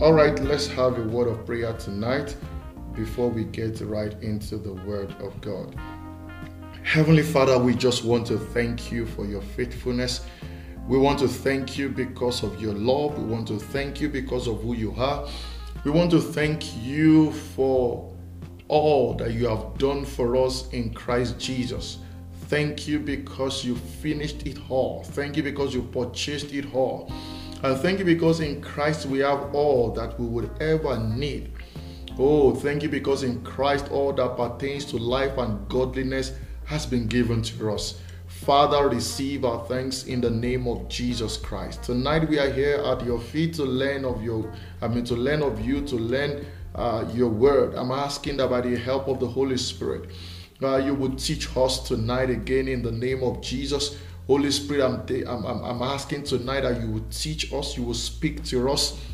All right, let's have a word of prayer tonight before we get right into the word of God. Heavenly Father, we just want to thank you for your faithfulness. We want to thank you because of your love. We want to thank you because of who you are. We want to thank you for all that you have done for us in Christ Jesus. Thank you because you finished it all. Thank you because you purchased it all. And thank you because in Christ we have all that we would ever need. Oh, thank you because in Christ all that pertains to life and godliness has been given to us. Father, receive our thanks in the name of Jesus Christ. Tonight we are here at your feet to learn of your, I mean, to learn of you, to learn uh, your word. I'm asking that by the help of the Holy Spirit, uh, you would teach us tonight again in the name of Jesus. Holy Spirit, I'm, I'm, I'm asking tonight that you will teach us, you will speak to us.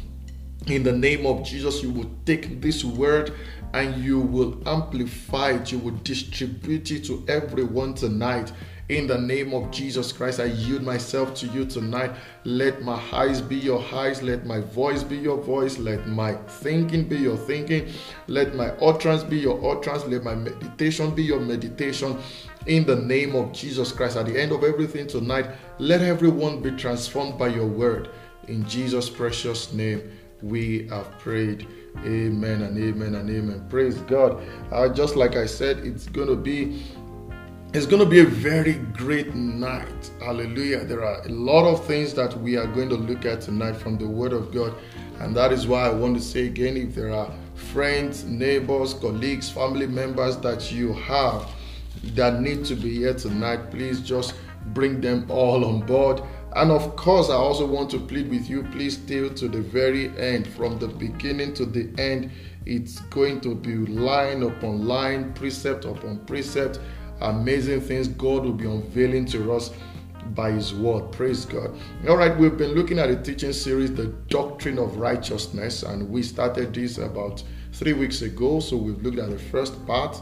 In the name of Jesus, you will take this word and you will amplify it, you will distribute it to everyone tonight in the name of Jesus Christ, I yield myself to you tonight. Let my eyes be your eyes. Let my voice be your voice. Let my thinking be your thinking. Let my utterance be your utterance. Let my meditation be your meditation. In the name of Jesus Christ, at the end of everything tonight, let everyone be transformed by your word. In Jesus' precious name, we have prayed. Amen and amen and amen. Praise God. Uh, just like I said, it's going to be it's going to be a very great night. Hallelujah. There are a lot of things that we are going to look at tonight from the Word of God. And that is why I want to say again if there are friends, neighbors, colleagues, family members that you have that need to be here tonight, please just bring them all on board. And of course, I also want to plead with you please stay to the very end, from the beginning to the end. It's going to be line upon line, precept upon precept amazing things God will be unveiling to us by His word. Praise God. All right, we've been looking at a teaching series, The Doctrine of Righteousness, and we started this about three weeks ago. So we've looked at the first part.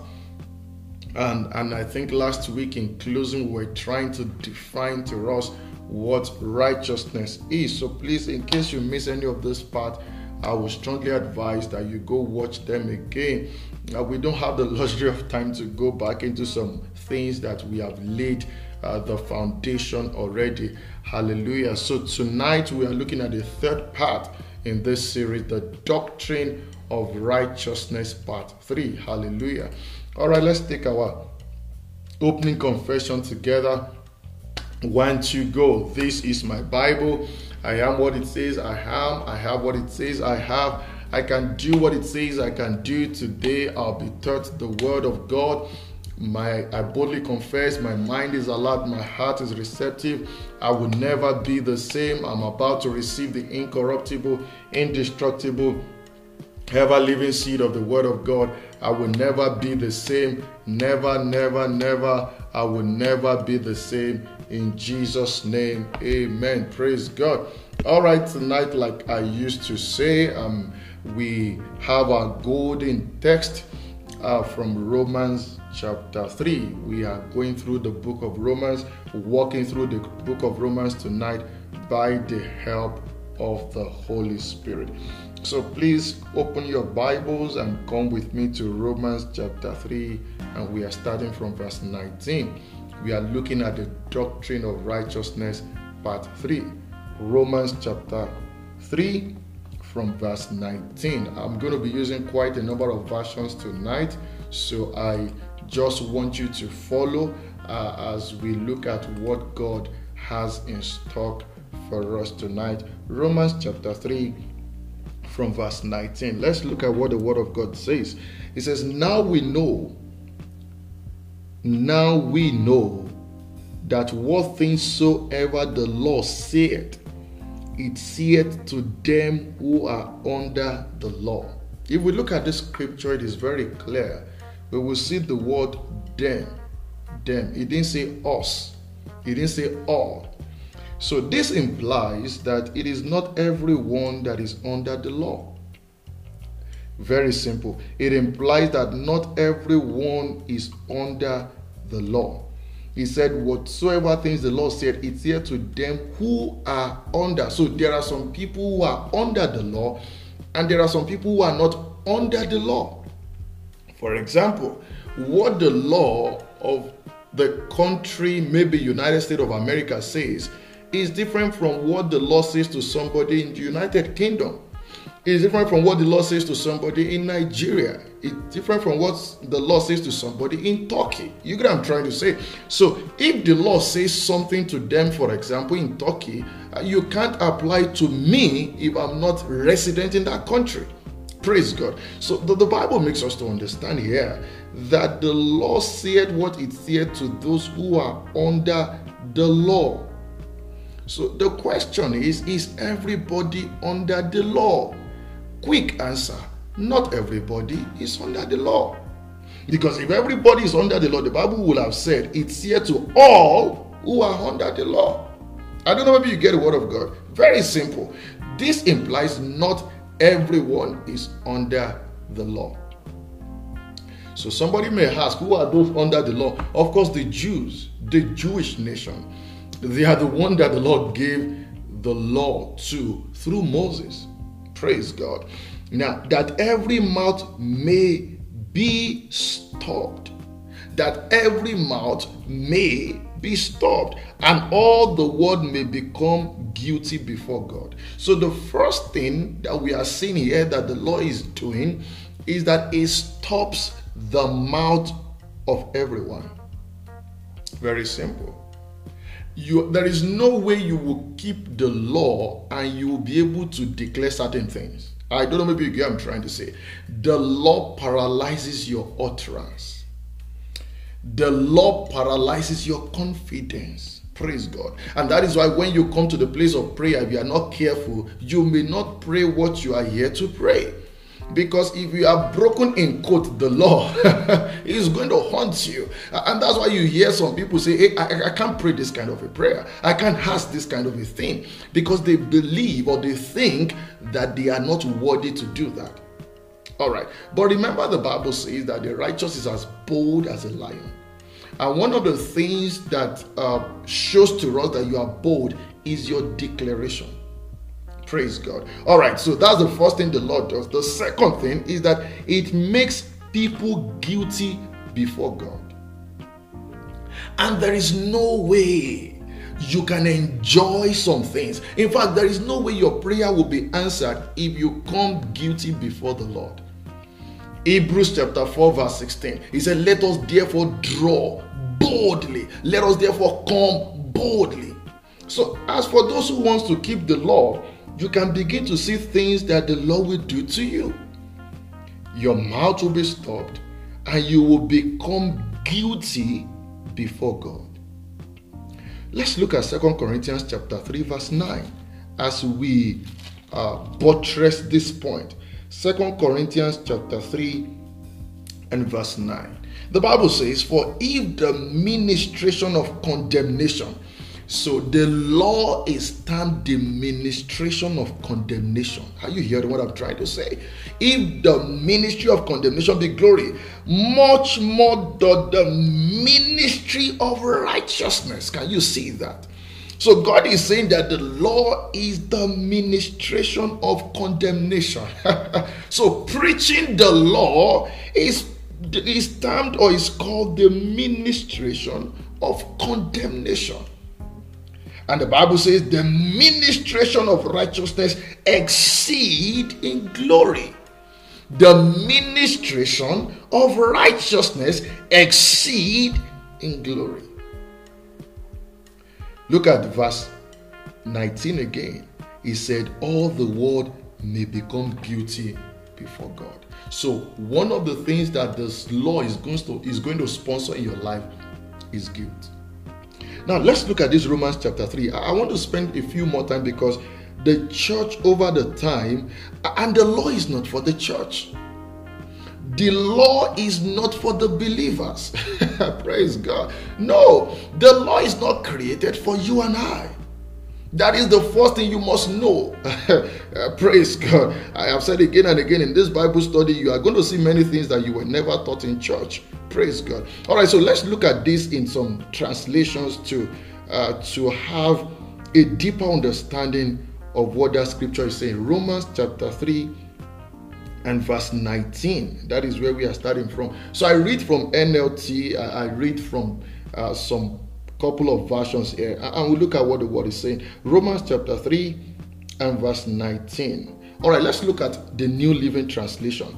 And, and I think last week in closing, we we're trying to define to us what righteousness is. So please, in case you miss any of this part, I would strongly advise that you go watch them again. Uh, we don't have the luxury of time to go back into some things that we have laid uh, the foundation already. Hallelujah. So tonight we are looking at the third part in this series, the doctrine of righteousness, part three. Hallelujah. All right, let's take our opening confession together. One, two, go. This is my Bible. I am what it says I am. I have what it says I have. I can do what it says I can do today. I'll be taught the word of God. My I boldly confess, my mind is alert, my heart is receptive. I will never be the same. I'm about to receive the incorruptible, indestructible, ever living seed of the word of God. I will never be the same. Never, never, never. I will never be the same in Jesus' name. Amen. Praise God. All right, tonight, like I used to say, um, we have our golden text uh, from Romans chapter 3. We are going through the book of Romans, walking through the book of Romans tonight by the help of the Holy Spirit. So please open your Bibles and come with me to Romans chapter 3, and we are starting from verse 19 we are looking at the doctrine of righteousness, part 3. Romans chapter 3, from verse 19. I'm going to be using quite a number of versions tonight, so I just want you to follow uh, as we look at what God has in stock for us tonight. Romans chapter 3, from verse 19. Let's look at what the Word of God says. It says, Now we know now we know that what things soever the law saith, it saith to them who are under the law. If we look at this scripture, it is very clear. We will see the word them. Them. It didn't say us. It didn't say all. So this implies that it is not everyone that is under the law. Very simple. It implies that not everyone is under the law. He said, Whatsoever things the law said, it's here to them who are under. So there are some people who are under the law, and there are some people who are not under the law. For example, what the law of the country, maybe United States of America, says is different from what the law says to somebody in the United Kingdom. It's different from what the law says to somebody in Nigeria. It's different from what the law says to somebody in Turkey. You get what I'm trying to say? So, if the law says something to them, for example, in Turkey, uh, you can't apply to me if I'm not resident in that country. Praise God. So, the, the Bible makes us to understand here that the law said what it said to those who are under the law. So, the question is Is everybody under the law? Quick answer not everybody is under the law. Because if everybody is under the law, the Bible will have said it's here to all who are under the law. I don't know, maybe you get the word of God. Very simple. This implies not everyone is under the law. So somebody may ask, who are those under the law? Of course, the Jews, the Jewish nation. They are the one that the Lord gave the law to through Moses. Praise God. Now, that every mouth may be stopped, that every mouth may be stopped, and all the world may become guilty before God. So, the first thing that we are seeing here that the law is doing is that it stops the mouth of everyone. Very simple you there is no way you will keep the law and you will be able to declare certain things. I don't know, maybe you get I'm trying to say. The law paralyzes your utterance. The law paralyzes your confidence. Praise God. And that is why when you come to the place of prayer, if you are not careful, you may not pray what you are here to pray. Because if you have broken in quote the law, it's going to haunt you. And that's why you hear some people say, hey, I, I can't pray this kind of a prayer. I can't ask this kind of a thing. Because they believe or they think that they are not worthy to do that. All right. But remember, the Bible says that the righteous is as bold as a lion. And one of the things that uh, shows to us that you are bold is your declaration. Praise God. All right, so that's the first thing the Lord does. The second thing is that it makes people guilty before God. And there is no way you can enjoy some things. In fact, there is no way your prayer will be answered if you come guilty before the Lord. Hebrews chapter 4, verse 16. He said, Let us therefore draw boldly. Let us therefore come boldly. So, as for those who wants to keep the law, you can begin to see things that the Lord will do to you. Your mouth will be stopped and you will become guilty before God. Let's look at Second Corinthians chapter 3 verse 9 as we uh, buttress this point. Second Corinthians chapter 3 and verse 9. The Bible says, For if the ministration of condemnation so the law is termed the ministration of condemnation. Are you hearing what I'm trying to say? If the ministry of condemnation be glory, much more the, the ministry of righteousness. Can you see that? So God is saying that the law is the ministration of condemnation. so preaching the law is is termed or is called the ministration of condemnation. And the Bible says the ministration of righteousness exceed in glory. The ministration of righteousness exceed in glory. Look at verse 19 again. He said, All the world may become guilty before God. So, one of the things that this law is going to, is going to sponsor in your life is guilt. Now let's look at this Romans chapter 3. I want to spend a few more time because the church over the time, and the law is not for the church. The law is not for the believers. Praise God. No, the law is not created for you and I. That is the first thing you must know. Praise God. I have said again and again in this Bible study, you are going to see many things that you were never taught in church. Praise God. All right, so let's look at this in some translations to uh, to have a deeper understanding of what that scripture is saying. Romans chapter 3 and verse 19. That is where we are starting from. So I read from NLT, I, read from uh, some couple of versions here, and we look at what the word is saying. Romans chapter 3 and verse 19. All right, let's look at the New Living Translation.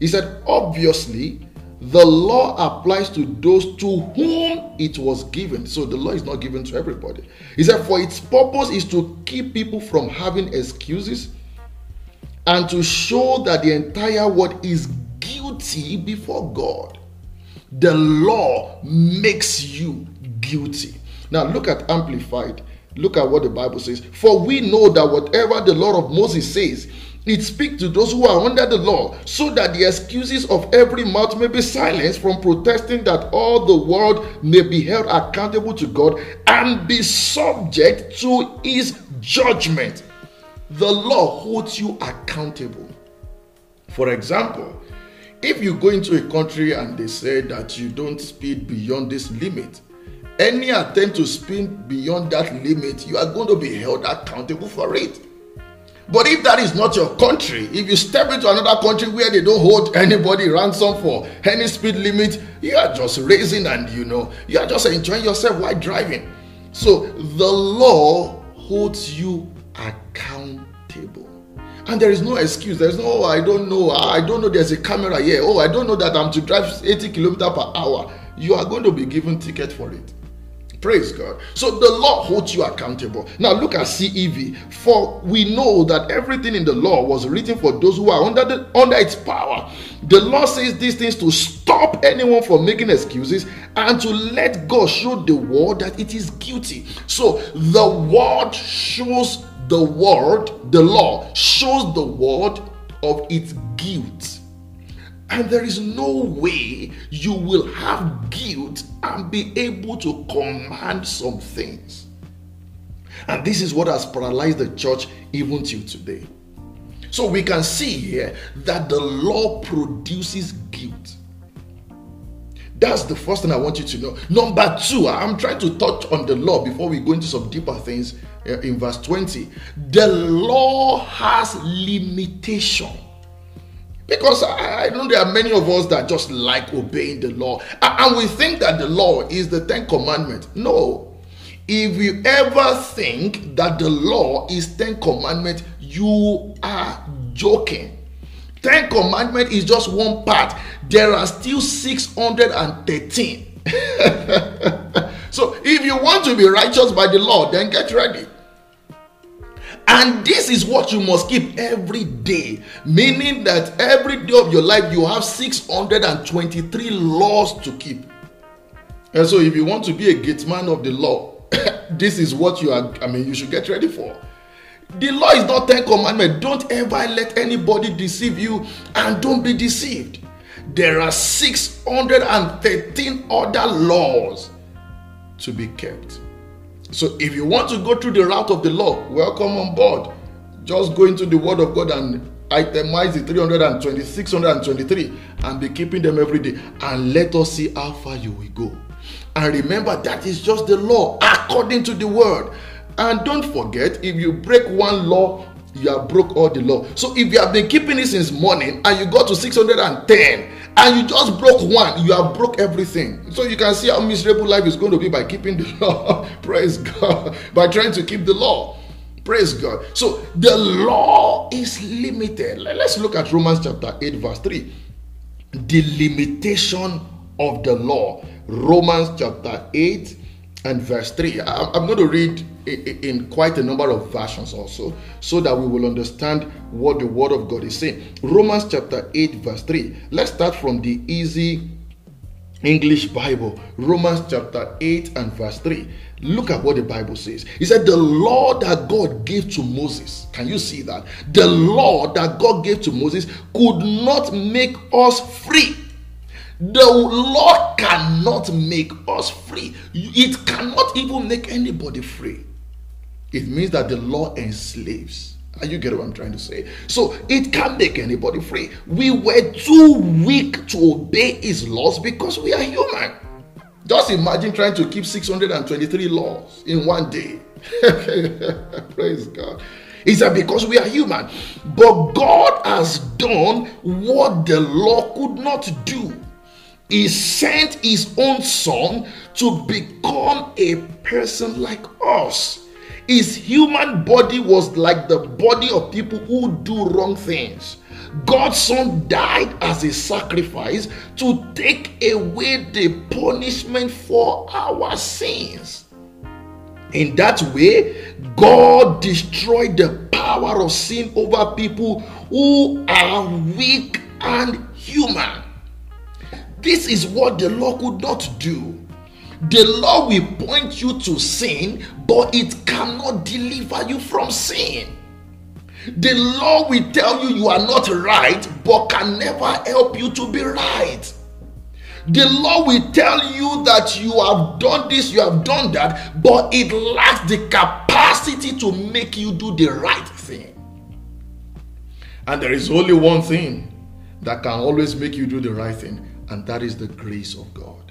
He said, obviously, the law applies to those to whom it was given. So the law is not given to everybody. He said, for its purpose is to keep people from having excuses and to show that the entire world is guilty before God. The law makes you guilty. Now look at Amplified. Look at what the Bible says. For we know that whatever the law of Moses says, it speaks to those who are under the law, so that the excuses of every mouth may be silenced from protesting that all the world may be held accountable to God and be subject to his judgment. The law holds you accountable. For example, if you go into a country and they say that you don't speed beyond this limit, any attempt to speed beyond that limit, you are going to be held accountable for it. But if that is not your country, if you step into another country where they don't hold anybody ransom for any speed limit, you are just racing and you know, you are just enjoying yourself while driving. So the law holds you accountable. And there is no excuse. There's no, oh, I don't know. I don't know there's a camera here. Oh, I don't know that I'm to drive 80 kilometers per hour. You are going to be given ticket for it. Praise God. So the law holds you accountable. Now look at CEV. For we know that everything in the law was written for those who are under the under its power. The law says these things to stop anyone from making excuses and to let God show the world that it is guilty. So the word shows the word, the law shows the world of its guilt. And there is no way you will have guilt and be able to command some things. And this is what has paralyzed the church even till today. So we can see here that the law produces guilt. That's the first thing I want you to know. Number two, I'm trying to touch on the law before we go into some deeper things uh, in verse 20. The law has limitation. Because I, I, know there are many of us that just like obeying the law. And we think that the law is the Ten Commandments. No. If you ever think that the law is Ten Commandments, you are joking. Ten Commandments is just one part. There are still 613. so if you want to be righteous by the law, then get ready. And this is what you must keep every day, meaning that every day of your life you have 623 laws to keep. And so, if you want to be a gate man of the law, this is what you are, I mean, you should get ready for. The law is not 10 commandments. Don't ever let anybody deceive you and don't be deceived. There are 613 other laws to be kept. So if you want to go through the route of the law, welcome on board. Just go into the Word of God and itemize the 320, 623 and be keeping them every day. And let us see how far you will go. And remember, that is just the law according to the Word. And don't forget, if you break one law, you have broke all the law. So if you have been keeping it since morning and you got to 610 and you just broke one, you have broke everything. So you can see how miserable life is going to be by keeping the law. Praise God. By trying to keep the law. Praise God. So the law is limited. Let's look at Romans chapter 8, verse 3. The limitation of the law. Romans chapter 8 and verse 3. I'm going to read in quite a number of versions also so that we will understand what the word of God is saying. Romans chapter 8, verse 3. Let's start from the easy English Bible. Romans chapter 8 and verse 3. Look at what the Bible says. He said, The law that God gave to Moses, can you see that? The law that God gave to Moses could not make us free the law cannot make us free. It cannot even make anybody free. It means that the law enslaves. Are you get what I'm trying to say? So it can't make anybody free. We were too weak to obey his laws because we are human. Just imagine trying to keep 623 laws in one day. Praise God. Is that because we are human? But God has done what the law could not do. He sent his own son to become a person like us. His human body was like the body of people who do wrong things. God's son died as a sacrifice to take away the punishment for our sins. In that way, God destroyed the power of sin over people who are weak and human. This is what the law could not do. The law will point you to sin, but it cannot deliver you from sin. The law will tell you you are not right, but can never help you to be right. The law will tell you that you have done this, you have done that, but it lacks the capacity to make you do the right thing. And there is only one thing that can always make you do the right thing, and that is the grace of God.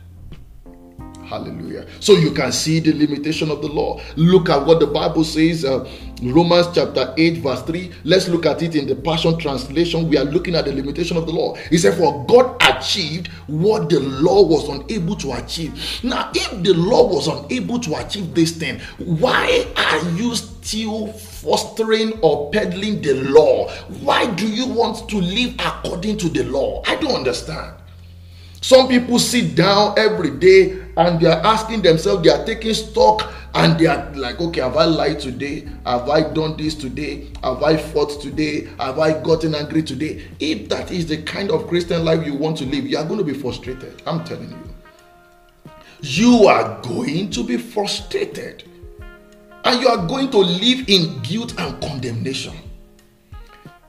Hallelujah. So you can see the limitation of the law. Look at what the Bible says, uh, Romans chapter 8, verse 3. Let's look at it in the Passion Translation. We are looking at the limitation of the law. He said, For God achieved what the law was unable to achieve. Now, if the law was unable to achieve this thing, why are you still fostering or peddling the law? Why do you want to live according to the law? I don't understand. Some people sit down every day and they are asking themselves, they are taking stock and they are like, okay, have I lied today? Have I done this today? Have I fought today? Have I gotten angry today? If that is the kind of Christian life you want to live, you are going to be frustrated. I'm telling you. You are going to be frustrated. And you are going to live in guilt and condemnation.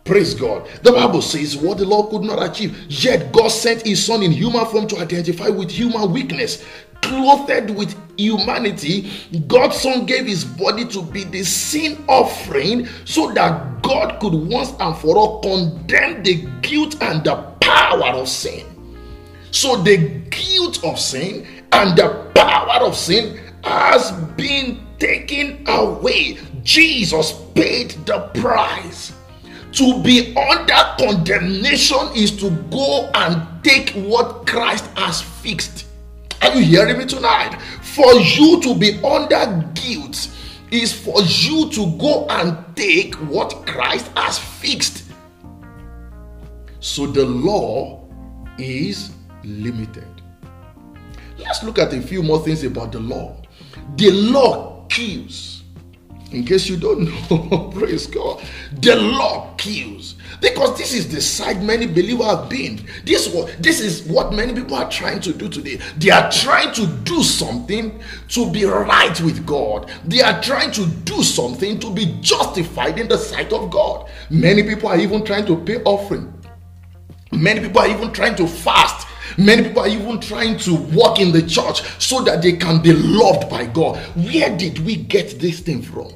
Praise God. The Bible says what the law could not achieve. Yet God sent his son in human form to identify with human weakness. Clothed with humanity, God's son gave his body to be the sin offering so that God could once and for all condemn the guilt and the power of sin. So the guilt of sin and the power of sin has been taken away. Jesus paid the price. To be under condemnation is to go and take what Christ has fixed. Are you hearing me tonight? For you to be under guilt is for you to go and take what Christ has fixed. So the law is limited. Let's look at a few more things about the law. The law kills in case you don't know, praise God, the law kills. Because this is the side many believers have been. This, this is what many people are trying to do today. They are trying to do something to be right with God. They are trying to do something to be justified in the sight of God. Many people are even trying to pay offering. Many people are even trying to fast. Many people are even trying to walk in the church so that they can be loved by God. Where did we get this thing from?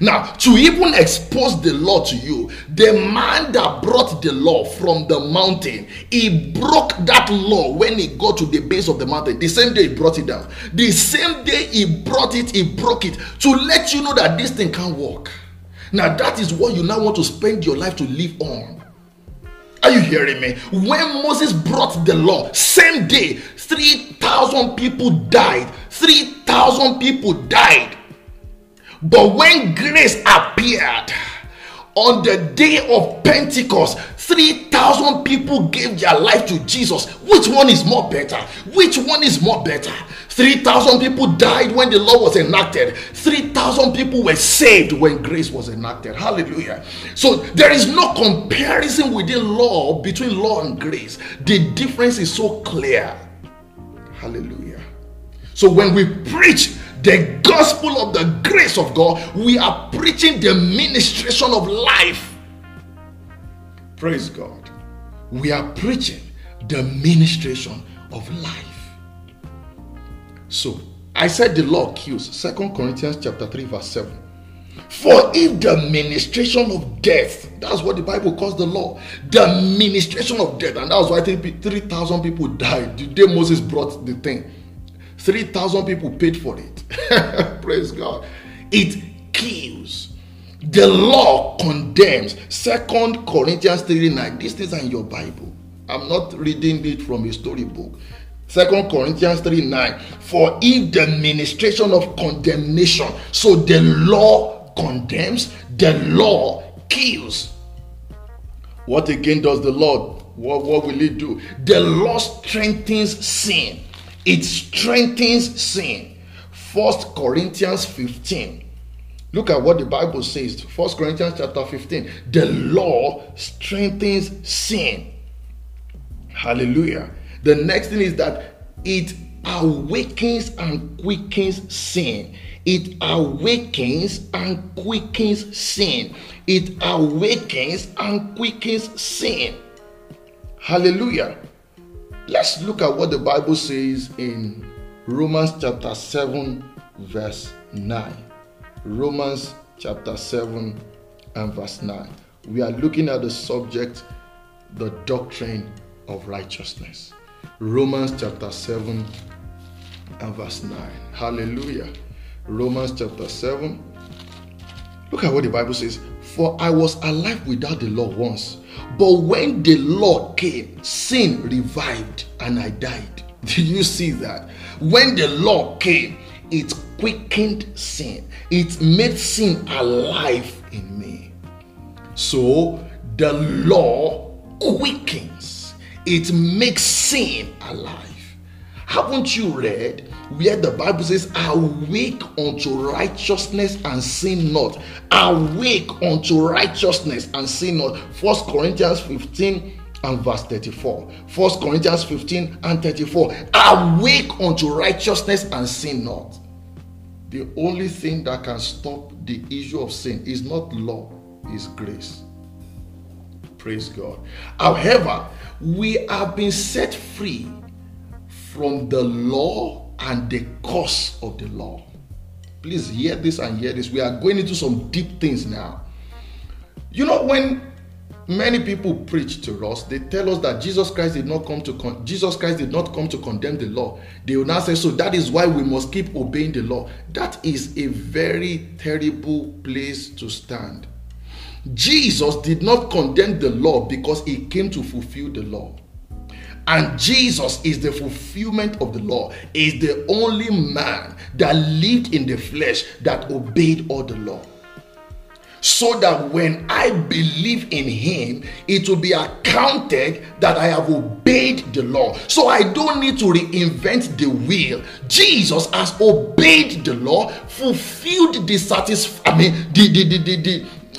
Now, to even expose the law to you, the man that brought the law from the mountain, he broke that law when he got to the base of the mountain. The same day he brought it down. The same day he brought it, he broke it to let you know that this thing can't work. Now, that is what you now want to spend your life to live on. Are you hearing me? When Moses brought the law, same day, 3,000 people died. 3,000 people died but when grace appeared on the day of Pentecost, 3,000 people gave their life to Jesus. Which one is more better? Which one is more better? 3,000 people died when the law was enacted. 3,000 people were saved when grace was enacted. Hallelujah. So there is no comparison within law between law and grace. The difference is so clear. Hallelujah. So when we preach the gospel of the grace of God, we are preaching the ministration of life. Praise God. We are preaching the ministration of life. So, I said the law kills. Second Corinthians chapter 3 verse 7. For if the ministration of death, that's what the Bible calls the law, the ministration of death, and that's why 3,000 people died the day Moses brought the thing. 3,000 people paid for it. Praise God. It kills. The law condemns. Second Corinthians 3 9. These things are in your Bible. I'm not reading it from a storybook. Second Corinthians 3 9. For if the ministration of condemnation, so the law condemns, the law kills. What again does the Lord? What, what will it do? The law strengthens sin. It strengthens sin. First Corinthians 15. Look at what the Bible says. First Corinthians chapter 15. The law strengthens sin. Hallelujah. The next thing is that it awakens and quickens sin. It awakens and quickens sin. It awakens and quickens sin. Hallelujah. Let's look at what the Bible says in Romans chapter 7, verse 9. Romans chapter 7 and verse 9. We are looking at the subject, the doctrine of righteousness. Romans chapter 7 and verse 9. Hallelujah. Romans chapter 7. Look at what the Bible says. For I was alive without the law once, but when the law came, sin revived and I died. Do you see that? When the law came, it quickened sin, it made sin alive in me. So the law quickens, it makes sin alive. Haven't you read where the Bible says, Awake unto righteousness and sin not? Awake unto righteousness and sin not. First Corinthians 15 and verse 34. First Corinthians 15 and 34. Awake unto righteousness and sin not. The only thing that can stop the issue of sin is not law, is grace. Praise God. However, we have been set free from the law and the curse of the law. Please hear this and hear this. We are going into some deep things now. You know, when many people preach to us, they tell us that Jesus Christ did not come to con- Jesus Christ did not come to condemn the law. They will now say, so that is why we must keep obeying the law. That is a very terrible place to stand. Jesus did not condemn the law because he came to fulfill the law. And Jesus is the fulfillment of the law, is the only man that lived in the flesh that obeyed all the law. So that when I believe in him, it will be accounted that I have obeyed the law. So I don't need to reinvent the wheel. Jesus has obeyed the law, fulfilled the satisf- I mean the the the, the,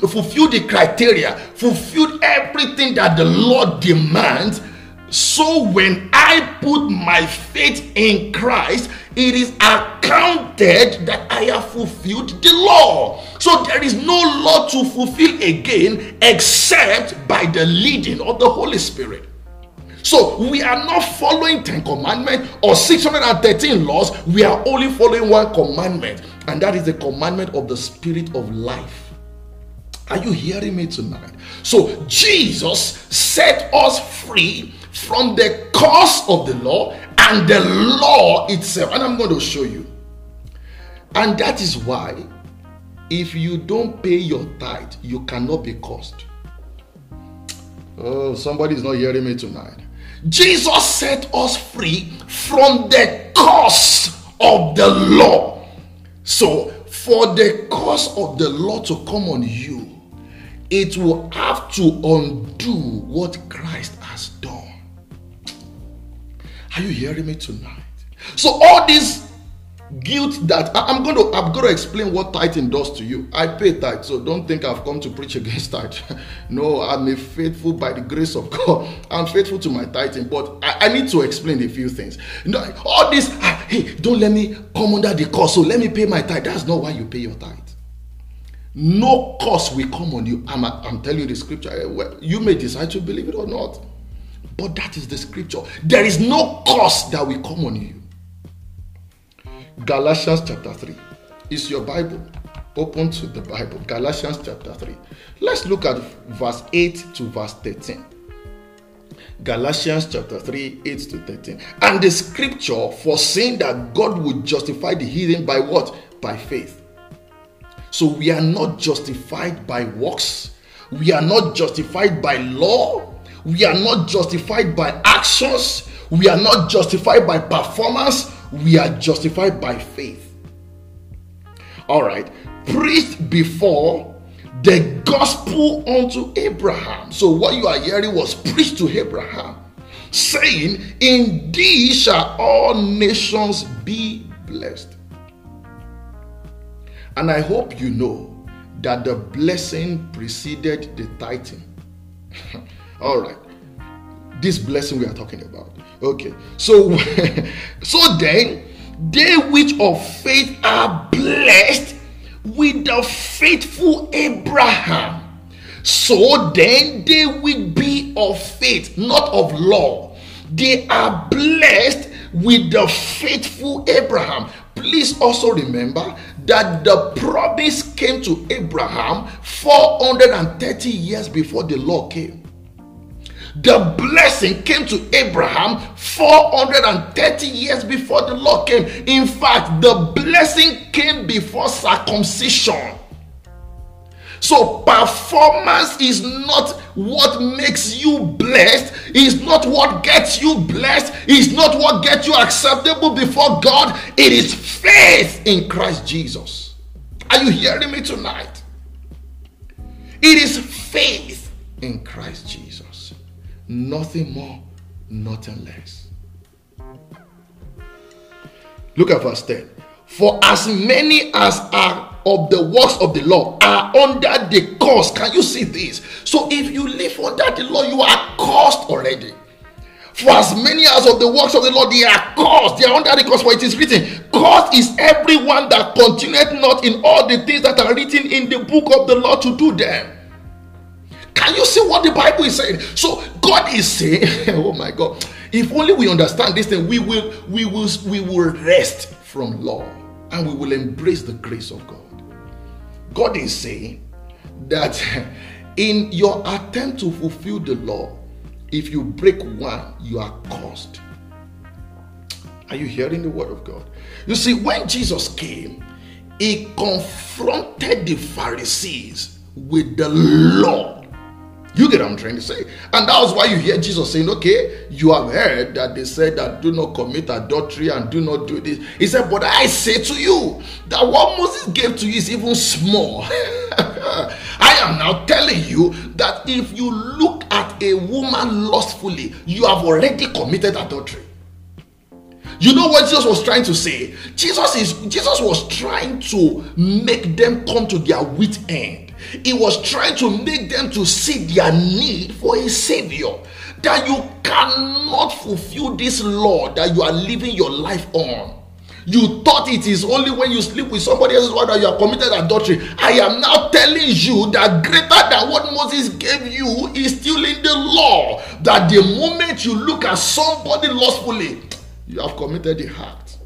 the fulfilled the criteria, fulfilled everything that the law demands so when I put my faith in Christ, it is accounted that I have fulfilled the law. So there is no law to fulfill again except by the leading of the Holy Spirit. So we are not following 10 commandments or 613 laws. We are only following one commandment, and that is the commandment of the spirit of life. Are you hearing me tonight? So Jesus set us free from the cause of the law and the law itself. And I'm going to show you. And that is why, if you don't pay your tithe, you cannot be cursed. Oh, somebody is not hearing me tonight. Jesus set us free from the curse of the law. So, for the curse of the law to come on you, it will have to undo what Christ has done. Are you hearing me tonight? So all this guilt that I'm going to I'm going to explain what tithing does to you. I pay tithe, so don't think I've come to preach against tithe. no, I'm a faithful by the grace of God. I'm faithful to my tithing, but I, I need to explain a few things. Know, all this, ah, hey, don't let me come under the curse, so let me pay my tithe. That's not why you pay your tithe. No curse will come on you. I'm, I'm telling you the scripture. Eh, you may decide to believe it or not. But that is the scripture. There is no curse that will come on you. Galatians chapter 3 is your Bible. Open to the Bible. Galatians chapter 3. Let's look at verse 8 to verse 13. Galatians chapter 3, 8 to 13. And the scripture for saying that God would justify the heathen by what? By faith. So we are not justified by works. We are not justified by law. We are not justified by actions. We are not justified by performance. We are justified by faith. All right. Preached before the gospel unto Abraham. So what you are hearing was preached to Abraham, saying, In thee shall all nations be blessed. And I hope you know that the blessing preceded the tithing. all right. This blessing we are talking about. Okay. So so then they which of faith are blessed with the faithful Abraham. So then they will be of faith, not of law. They are blessed with the faithful Abraham. Please also remember that the promise came to Abraham 430 years before the law came. The blessing came to Abraham 430 years before the law came. In fact, the blessing came before circumcision. So, performance is not what makes you blessed, is not what gets you blessed, is not what gets you acceptable before God. It is faith in Christ Jesus. Are you hearing me tonight? It is faith in Christ Jesus. Nothing more, nothing less. Look at verse 10. For as many as are of the works of the law are under the curse. Can you see this? So if you live under the law, you are cursed already. For as many as of the works of the law, they are cursed. They are under the curse. For it is written, Cursed is everyone that continueth not in all the things that are written in the book of the law to do them. Can you see what the Bible is saying? So God is saying, oh my God, if only we understand this thing, we will we will we will rest from law and we will embrace the grace of God. God is saying that in your attempt to fulfill the law, if you break one, you are cursed. Are you hearing the word of God? You see, when Jesus came, he confronted the Pharisees with the law you get what I'm trying to say? And that was why you hear Jesus saying, Okay, you have heard that they said that do not commit adultery and do not do this. He said, But I say to you that what Moses gave to you is even small. I am now telling you that if you look at a woman lustfully, you have already committed adultery. You know what Jesus was trying to say? Jesus is Jesus was trying to make them come to their wit end he was trying to make them to see their need for a savior. That you cannot fulfill this law that you are living your life on. You thought it is only when you sleep with somebody else's wife that you are committed adultery. I am now telling you that greater than what Moses gave you is still in the law. That the moment you look at somebody lustfully, you have committed the act.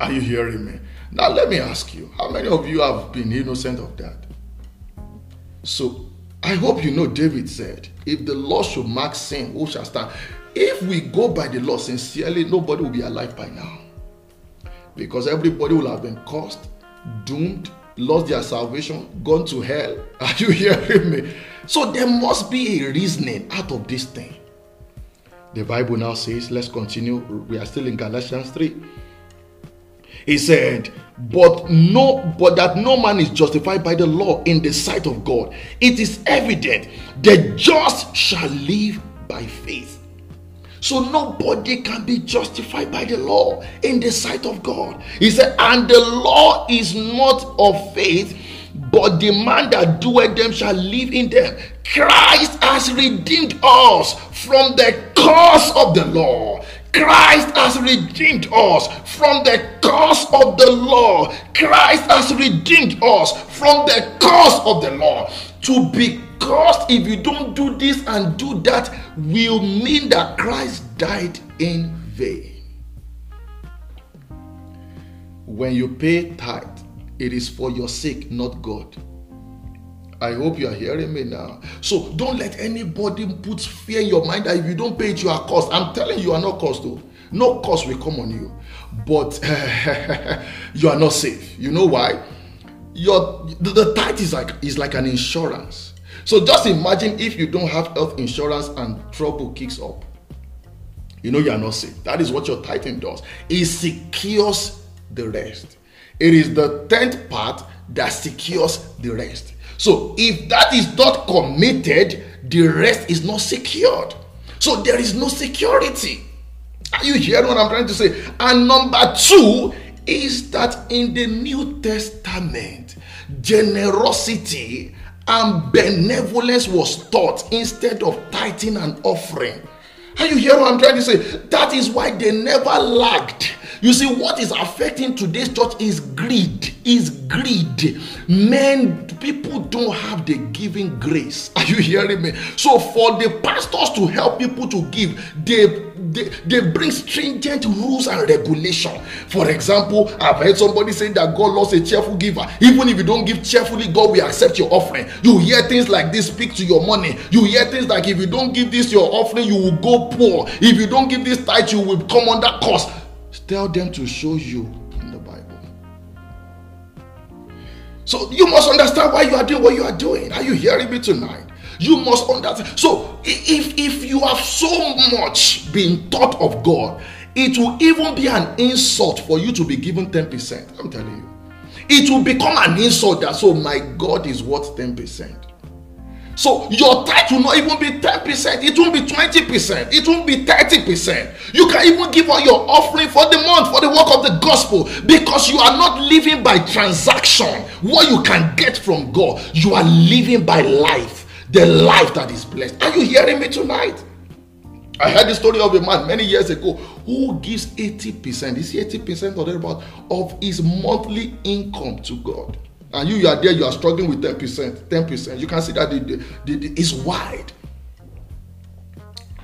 Are you hearing me? Now, let me ask you how many of you have been innocent of that? So I hope you know David said, If the law should mark sin, who shall stand? If we go by the law sincerely, nobody will be alive by now. Because everybody will have been cursed, doomed, lost their salvation, gone to hell. Are you hearing me? So there must be a reasoning out of this thing. The Bible now says, let's continue. We are still in Galatians 3. He said, but no but that no man is justified by the law in the sight of god. It is evident the just shall live by faith. So nobody can be justified by the law in the sight of god. He said and the law is not of faith but the man that doeth them shall live in them. Christ has redeemed us from the curse of the law Christ has redeemed us from the curse of the law. Christ has redeemed us from the curse of the law. To be cursed if you don't do this and do that will mean that Christ died in vain. When you pay tithe, it is for your sake, not God. I hope you are hearing me now. So don't let anybody put fear in your mind that if you don't pay it, you are cursed. I'm telling you, you are not cursed though. No curse will come on you, but you are not safe. You know why? your the, the tithe is like is like an insurance. So just imagine if you don't have health insurance and trouble kicks up. You know you are not safe. That is what your tithing does. It secures the rest. It is the tenth part that secures the rest. So if that is not committed, the rest is not secured. So there is no security. Are you hearing what I'm trying to say? And number two is that in the New Testament, generosity and benevolence was taught instead of tithing and offering. Are you hearing what I'm trying to say? That is why they never lacked. You see, what is affecting today's church is greed. Is greed. Men, people don't have the giving grace. Are you hearing me? So, for the pastors to help people to give, they they, they bring stringent rules and regulation. For example, I've heard somebody say that God loves a cheerful giver. Even if you don't give cheerfully, God will accept your offering. You hear things like this speak to your money. You hear things like if you don't give this your offering, you will go poor. If you don't give this tithe, you will come under curse. Tell them to show you in the Bible. So you must understand why you are doing what you are doing. Are you hearing me tonight? You must understand. So if if you have so much been taught of God, it will even be an insult for you to be given 10%. I'm telling you. It will become an insult that so my God is worth 10%. So your tithe will not even be 10%, it won't be 20%, it won't be 30%. You can even give out your offering for the month for the work of the gospel because you are not living by transaction, what you can get from God. You are living by life the life that is blessed. Are you hearing me tonight? I heard the story of a man many years ago who gives 80%, is 80% or thereabout of his monthly income to God. And you, you are there, you are struggling with 10%, 10%. You can see that the, the, the, the, it's wide.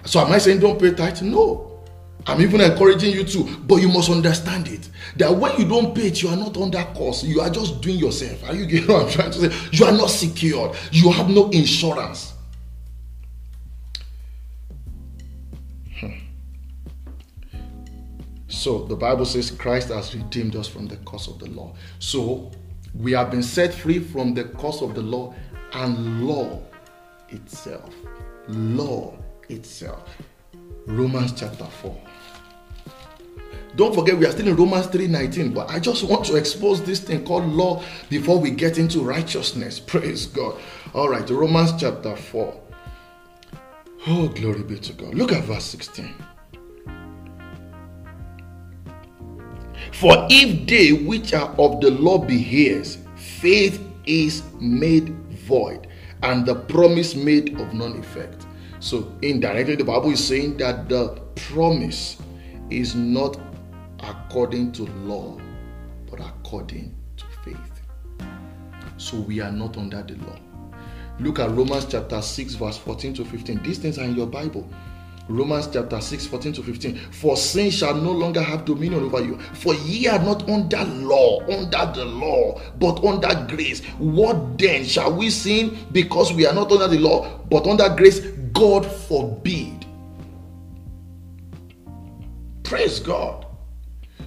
So am I saying don't pay tithe? No. I'm even encouraging you to, but you must understand it. That when you don't pay it, you are not under cost. You are just doing yourself. Are you getting what I'm trying to say? You are not secured. You have no insurance. Hmm. So the Bible says Christ has redeemed us from the curse of the law. So we have been set free from the curse of the law and law itself. Law itself. Romans chapter 4. Don't forget, we are still in Romans 3:19, but I just want to expose this thing called law before we get into righteousness. Praise God. All right, Romans chapter 4. Oh, glory be to God. Look at verse 16. For if they which are of the law be heirs, faith is made void, and the promise made of none effect. So, indirectly, the Bible is saying that the promise is not according to law, but according to faith. So we are not under the law. Look at Romans chapter 6, verse 14 to 15. These things are in your Bible. Romans chapter 6, 14 to 15. For sin shall no longer have dominion over you. For ye are not under law, under the law, but under grace. What then shall we sin because we are not under the law, but under grace? God forbid. Praise God.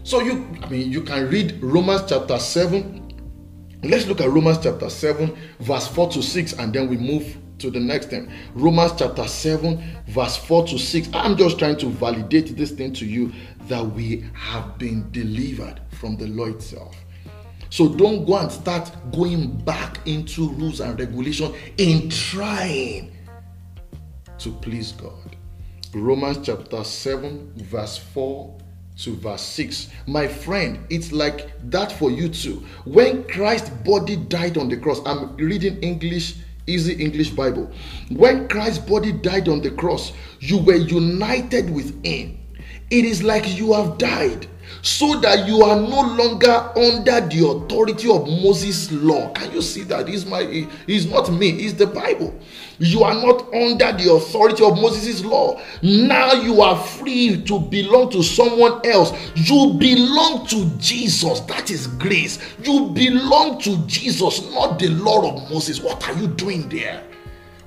So you, I mean, you can read Romans chapter 7. Let's look at Romans chapter 7, verse 4 to 6, and then we move to the next thing. Romans chapter 7, verse 4 to 6. I'm just trying to validate this thing to you that we have been delivered from the law itself. So don't go and start going back into rules and regulation in trying to please God. Romans chapter 7, verse 4 to verse 6. My friend, it's like that for you too. When Christ's body died on the cross, I'm reading English, easy English Bible. When Christ's body died on the cross, you were united with Him. It is like you have died so that you are no longer under the authority of Moses' law. Can you see that? Is my is not me, it's the Bible. You are not under the authority of Moses' law. Now you are free to belong to someone else. You belong to Jesus. That is grace. You belong to Jesus, not the law of Moses. What are you doing there?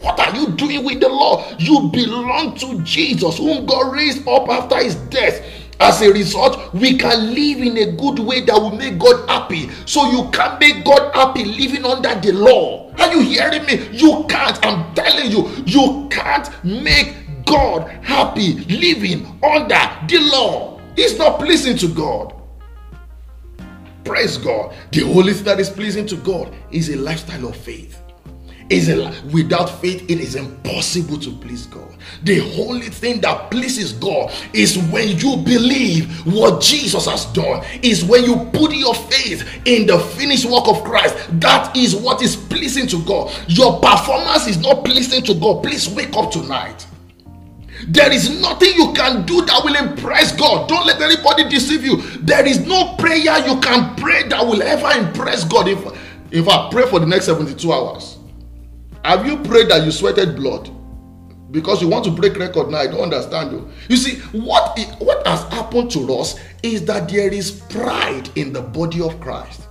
What are you doing with the law? You belong to Jesus, whom God raised up after his death. As a result, we can live in a good way that will make God happy. So you can't make God happy living under the law. Are you hearing me? You can't. I'm telling you, you can't make God happy living under the law. It's not pleasing to God. Praise God. The only thing that is pleasing to God is a lifestyle of faith is without faith it is impossible to please god the only thing that pleases god is when you believe what jesus has done is when you put your faith in the finished work of christ that is what is pleasing to god your performance is not pleasing to god please wake up tonight there is nothing you can do that will impress God. Don't let anybody deceive you. There is no prayer you can pray that will ever impress God. If, if I pray for the next 72 hours, have you prayed that you sweated blood? Because you want to break record now, I don't understand you. You see, what, what has happened to us is that there is pride in the body of Christ.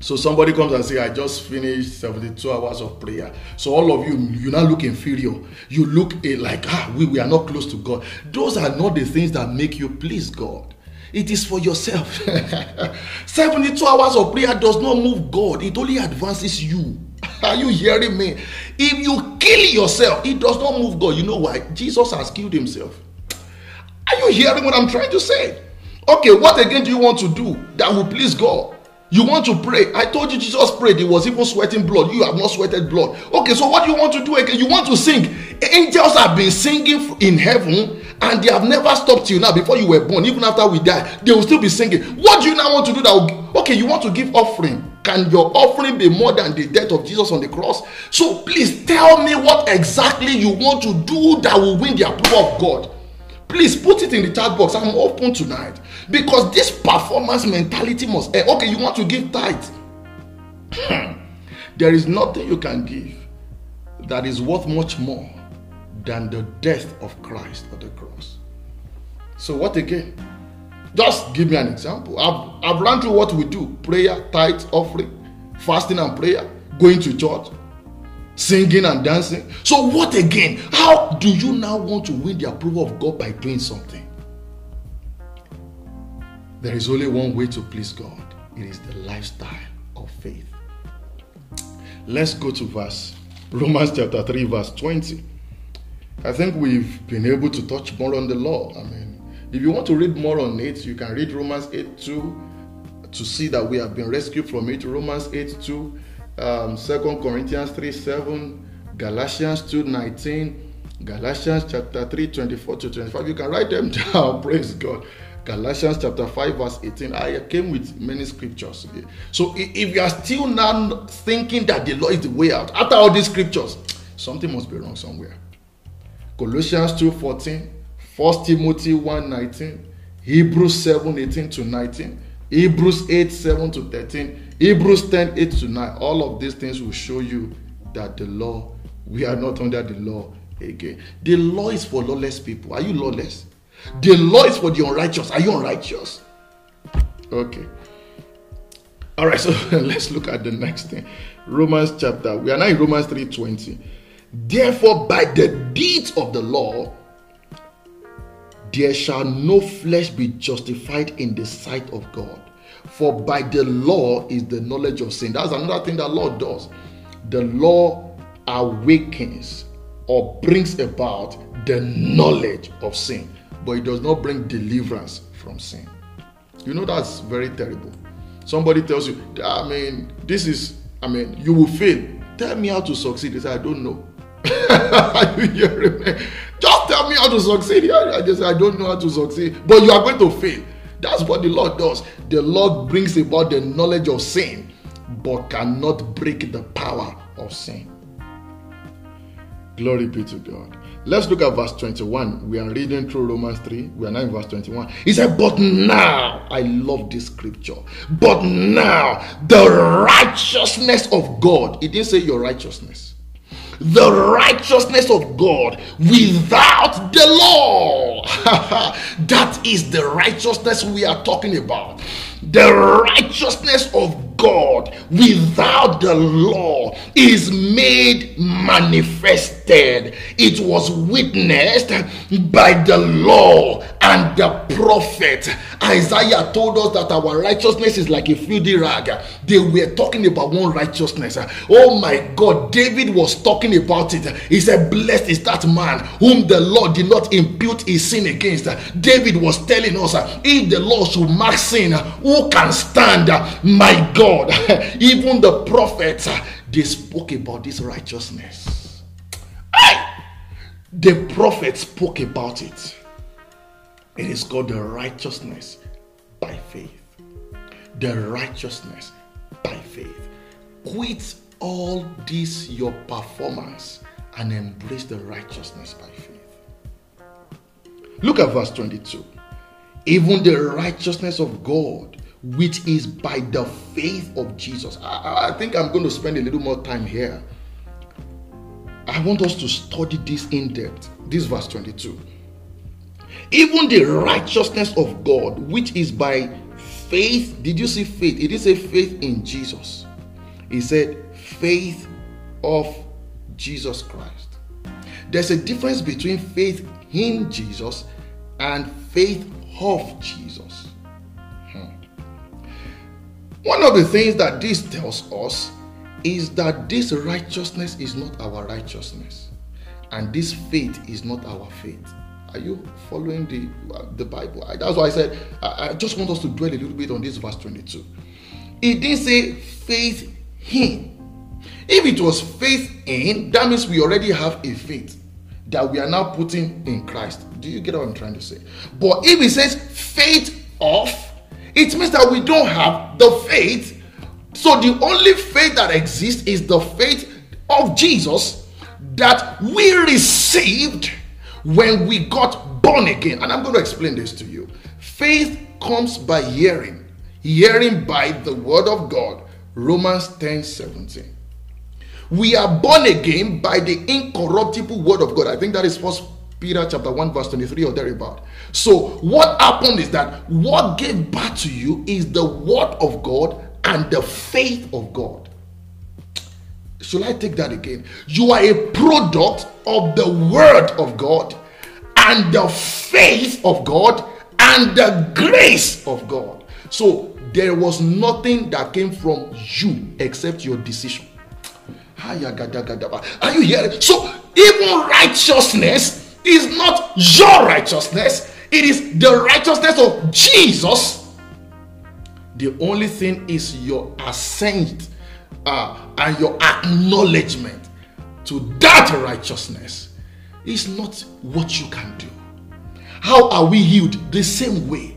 So somebody comes and say, I just finished 72 hours of prayer. So all of you, you now look inferior. You look like, ah, we, we are not close to God. Those are not the things that make you please God. It is for yourself. 72 hours of prayer does not move God, it only advances you. Are you hearing me? If you kill yourself, it does not move God. You know why? Jesus has killed himself. Are you hearing what I'm trying to say? Okay, what again do you want to do that will please God? You want to pray. I told you Jesus prayed. He was even sweating blood. You have not sweated blood. Okay, so what do you want to do again? You want to sing. Angels have been singing in heaven and they have never stopped you now before you were born. Even after we die, they will still be singing. What do you now want to do that will, okay, you want to give offering. Can your offering be more than the death of Jesus on the cross? So please tell me what exactly you want to do that will win the approval of God. Please put it in the chat box. I'm open tonight because this performance mentality must end. Okay, you want to give tithe. there is nothing you can give that is worth much more than the death of Christ on the cross. So, what again? Just give me an example. I've, I've run through what we do prayer, tithe, offering, fasting and prayer, going to church, singing and dancing. So, what again? How do you now want to win the approval of God by doing something? There is only one way to please God it is the lifestyle of faith. Let's go to verse Romans chapter 3, verse 20. I think we've been able to touch more on the law. I mean, if you want to read more on it, you can read Romans 8 2 to see that we have been rescued from it. Romans 8 2, um, 2 Corinthians 3 7, Galatians 2 19, Galatians chapter 3 24 to 25. You can write them down. Praise God. Galatians chapter 5, verse 18. I came with many scriptures. So if you are still now thinking that the law is the way out, after all these scriptures, something must be wrong somewhere. Colossians 2:14, 1 Timothy 1:19, Hebrews 7:18 to 19, Hebrews 8, 7 to 13, Hebrews 10, 8 to 9. All of these things will show you that the law, we are not under the law again. The law is for lawless people. Are you lawless? The law is for the unrighteous. Are you unrighteous? Okay. All right, so let's look at the next thing. Romans chapter. We are now in Romans 3:20. Therefore, by the deeds of the law, there shall no flesh be justified in the sight of God. For by the law is the knowledge of sin. That's another thing that law does. The law awakens or brings about the knowledge of sin, but it does not bring deliverance from sin. You know that's very terrible. Somebody tells you, I mean, this is, I mean, you will fail. Tell me how to succeed. They say, I don't know. Just tell me how to succeed. I just I don't know how to succeed. But you are going to fail. That's what the Lord does. The Lord brings about the knowledge of sin, but cannot break the power of sin. Glory be to God. Let's look at verse 21. We are reading through Romans 3. We are now in verse 21. He said, But now, I love this scripture. But now, the righteousness of God. He didn't say your righteousness the righteousness of God without the law. that is the righteousness we are talking about. The righteousness of God without the law is made manifested. It was witnessed by the law and the prophet. Isaiah told us that our righteousness is like a filthy rag. They were talking about one righteousness. Oh my God, David was talking about it. He said, Blessed is that man whom the Lord did not impute his sin against. David was telling us, If the Lord should mark sin, who can stand? My God, even the prophets, uh, they spoke about this righteousness. The prophets spoke about it. It is called the righteousness by faith. The righteousness by faith. Quit all this your performance and embrace the righteousness by faith. Look at verse 22. Even the righteousness of God, which is by the faith of Jesus. I, I think I'm going to spend a little more time here. I want us to study this in depth. This verse 22 even the righteousness of God, which is by faith. Did you see faith? It is a faith in Jesus. He said, faith of Jesus Christ. There's a difference between faith in Jesus and faith of Jesus. One of the things that this tells us is that this righteousness is not our righteousness, and this faith is not our faith. Are you following the uh, the Bible? I, that's why I said I, I, just want us to dwell a little bit on this verse 22. It didn't say faith in. If it was faith in, that means we already have a faith that we are now putting in Christ. Do you get what I'm trying to say? But if it says faith of, it means that we don't have the faith. So the only faith that exists is the faith of Jesus that we received when we got born again. And I'm going to explain this to you. Faith comes by hearing, hearing by the word of God. Romans 10 17. We are born again by the incorruptible word of God. I think that is first Peter chapter 1, verse 23 or thereabout. So, what happened is that what gave birth to you is the word of God and the faith of God. Should I take that again? You are a product of the word of God and the faith of God and the grace of God. So there was nothing that came from you except your decision. Are you hearing? So even righteousness is not your righteousness, it is the righteousness of Jesus. The only thing is your assent uh, and your acknowledgement to that righteousness is not what you can do. How are we healed? The same way.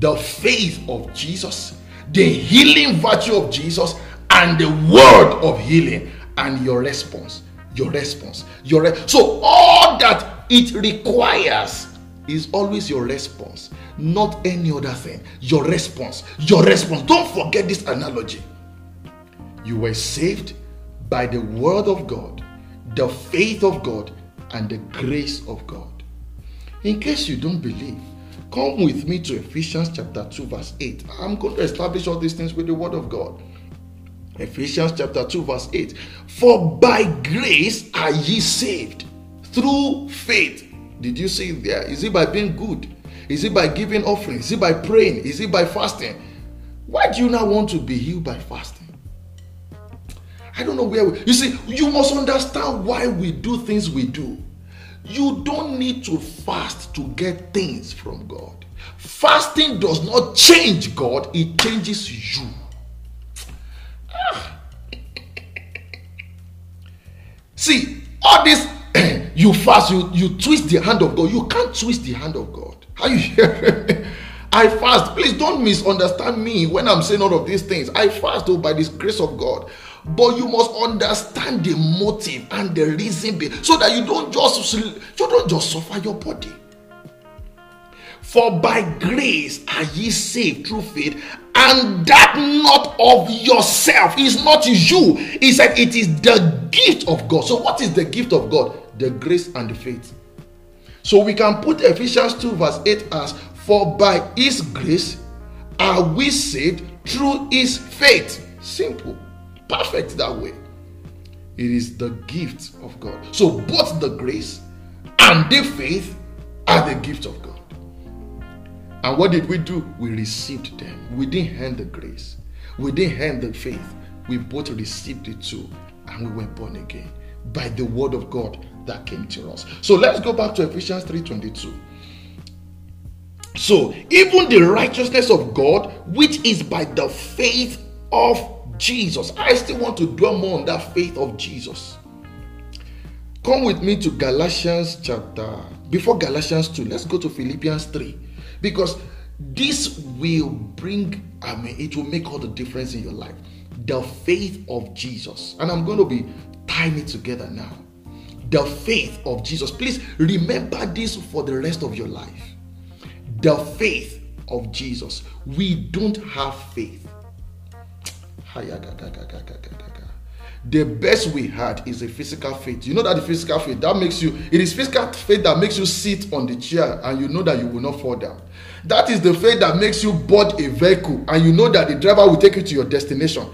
The faith of Jesus, the healing virtue of Jesus, and the word of healing, and your response. Your response. Your re- so all that it requires is always your response, not any other thing. Your response. Your response. Don't forget this analogy. You were saved by the word of God, the faith of God, and the grace of God. In case you don't believe, come with me to Ephesians chapter 2, verse 8. I'm going to establish all these things with the word of God. Ephesians chapter 2, verse 8. For by grace are ye saved through faith. Did you see it there? Is it by being good? Is it by giving offerings? Is it by praying? Is it by fasting? Why do you not want to be healed by fasting? I don't know where we, you see, you must understand why we do things we do. You don't need to fast to get things from God. Fasting does not change God, it changes you. Ah. See, all this you fast, you, you twist the hand of God. You can't twist the hand of God. Are you hearing I fast. Please don't misunderstand me when I'm saying all of these things. I fast oh, by this grace of God. But you must understand the motive and the reason be, so that you don't just you don't just suffer your body. For by grace are ye saved through faith, and that not of yourself is not you. He said it is the gift of God. So, what is the gift of God? The grace and the faith. So we can put Ephesians 2, verse 8 as for by his grace are we saved through his faith. Simple perfect that way. It is the gift of God. So both the grace and the faith are the gift of God. And what did we do? We received them. We didn't hand the grace, we didn't hand the faith. We both received it too, and we were born again by the word of God that came to us. So let's go back to Ephesians 3:22. So, even the righteousness of God, which is by the faith of Jesus. I still want to dwell more on that faith of Jesus. Come with me to Galatians chapter, before Galatians 2, let's go to Philippians 3. Because this will bring, I mean, it will make all the difference in your life. The faith of Jesus. And I'm going to be tying it together now. The faith of Jesus. Please remember this for the rest of your life. The faith of Jesus. We don't have faith. The best we had is a physical faith. You know that the physical faith that makes you, it is physical faith that makes you sit on the chair and you know that you will not fall down. That is the faith that makes you board a vehicle and you know that the driver will take you to your destination.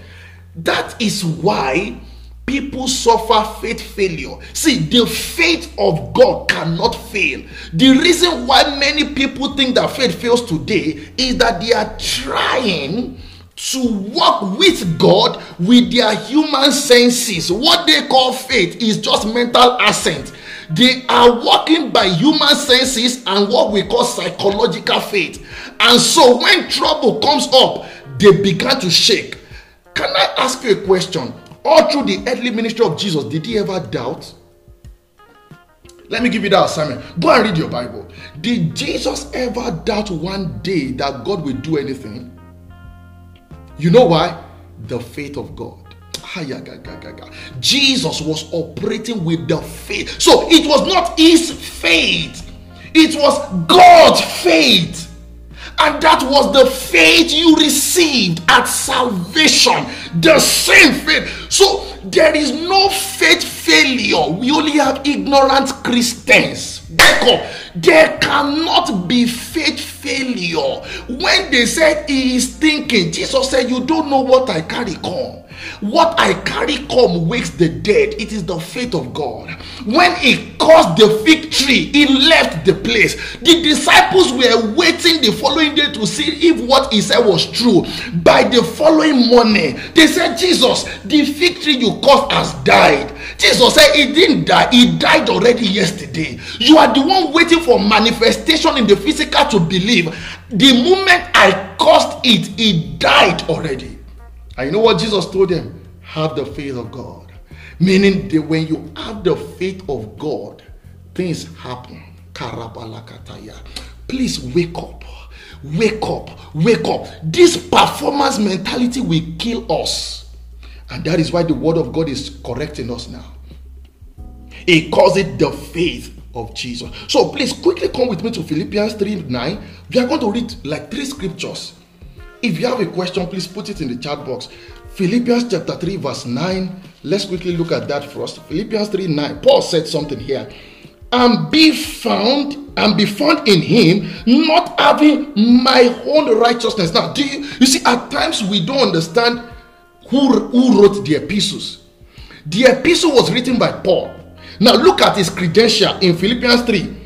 That is why people suffer faith failure. See, the faith of God cannot fail. The reason why many people think that faith fails today is that they are trying to work with God with their human senses. What they call faith is just mental assent. They are working by human senses and what we call psychological faith. And so when trouble comes up, they begin to shake. Can I ask you a question? All through the earthly ministry of Jesus, did he ever doubt? Let me give you that assignment. Go and read your Bible. Did Jesus ever doubt one day that God will do anything? You know why? The faith of God. Jesus was operating with the faith. So it was not his faith, it was God's faith. And that was the faith you received at salvation. The same faith. So there is no faith failure. We only have ignorant Christians. There cannot be faith failure. When they said he is thinking, Jesus said, You don't know what I carry come. What I carry come wakes the dead. It is the faith of God. When he caused the fig tree, he left the place. The disciples were waiting the following day to see if what he said was true. By the following morning, they said, Jesus, the fig tree you caused has died. Jesus said, He didn't die, he died already yesterday. You are the one waiting for manifestation in the physical to believe. The moment I caused it, it died already. And you know what Jesus told them? Have the faith of God. Meaning that when you have the faith of God, things happen. Please wake up. Wake up. Wake up. This performance mentality will kill us. And that is why the word of God is correcting us now. He calls it the faith of Jesus. So please quickly come with me to Philippians 3 9. We are going to read like three scriptures if you have a question, please put it in the chat box. Philippians chapter 3, verse 9. Let's quickly look at that first. Philippians 3 9. Paul said something here. And be found and be found in him, not having my own righteousness. Now, do you you see at times we don't understand who, who wrote the epistles. The epistle was written by Paul. Now look at his credential in Philippians 3,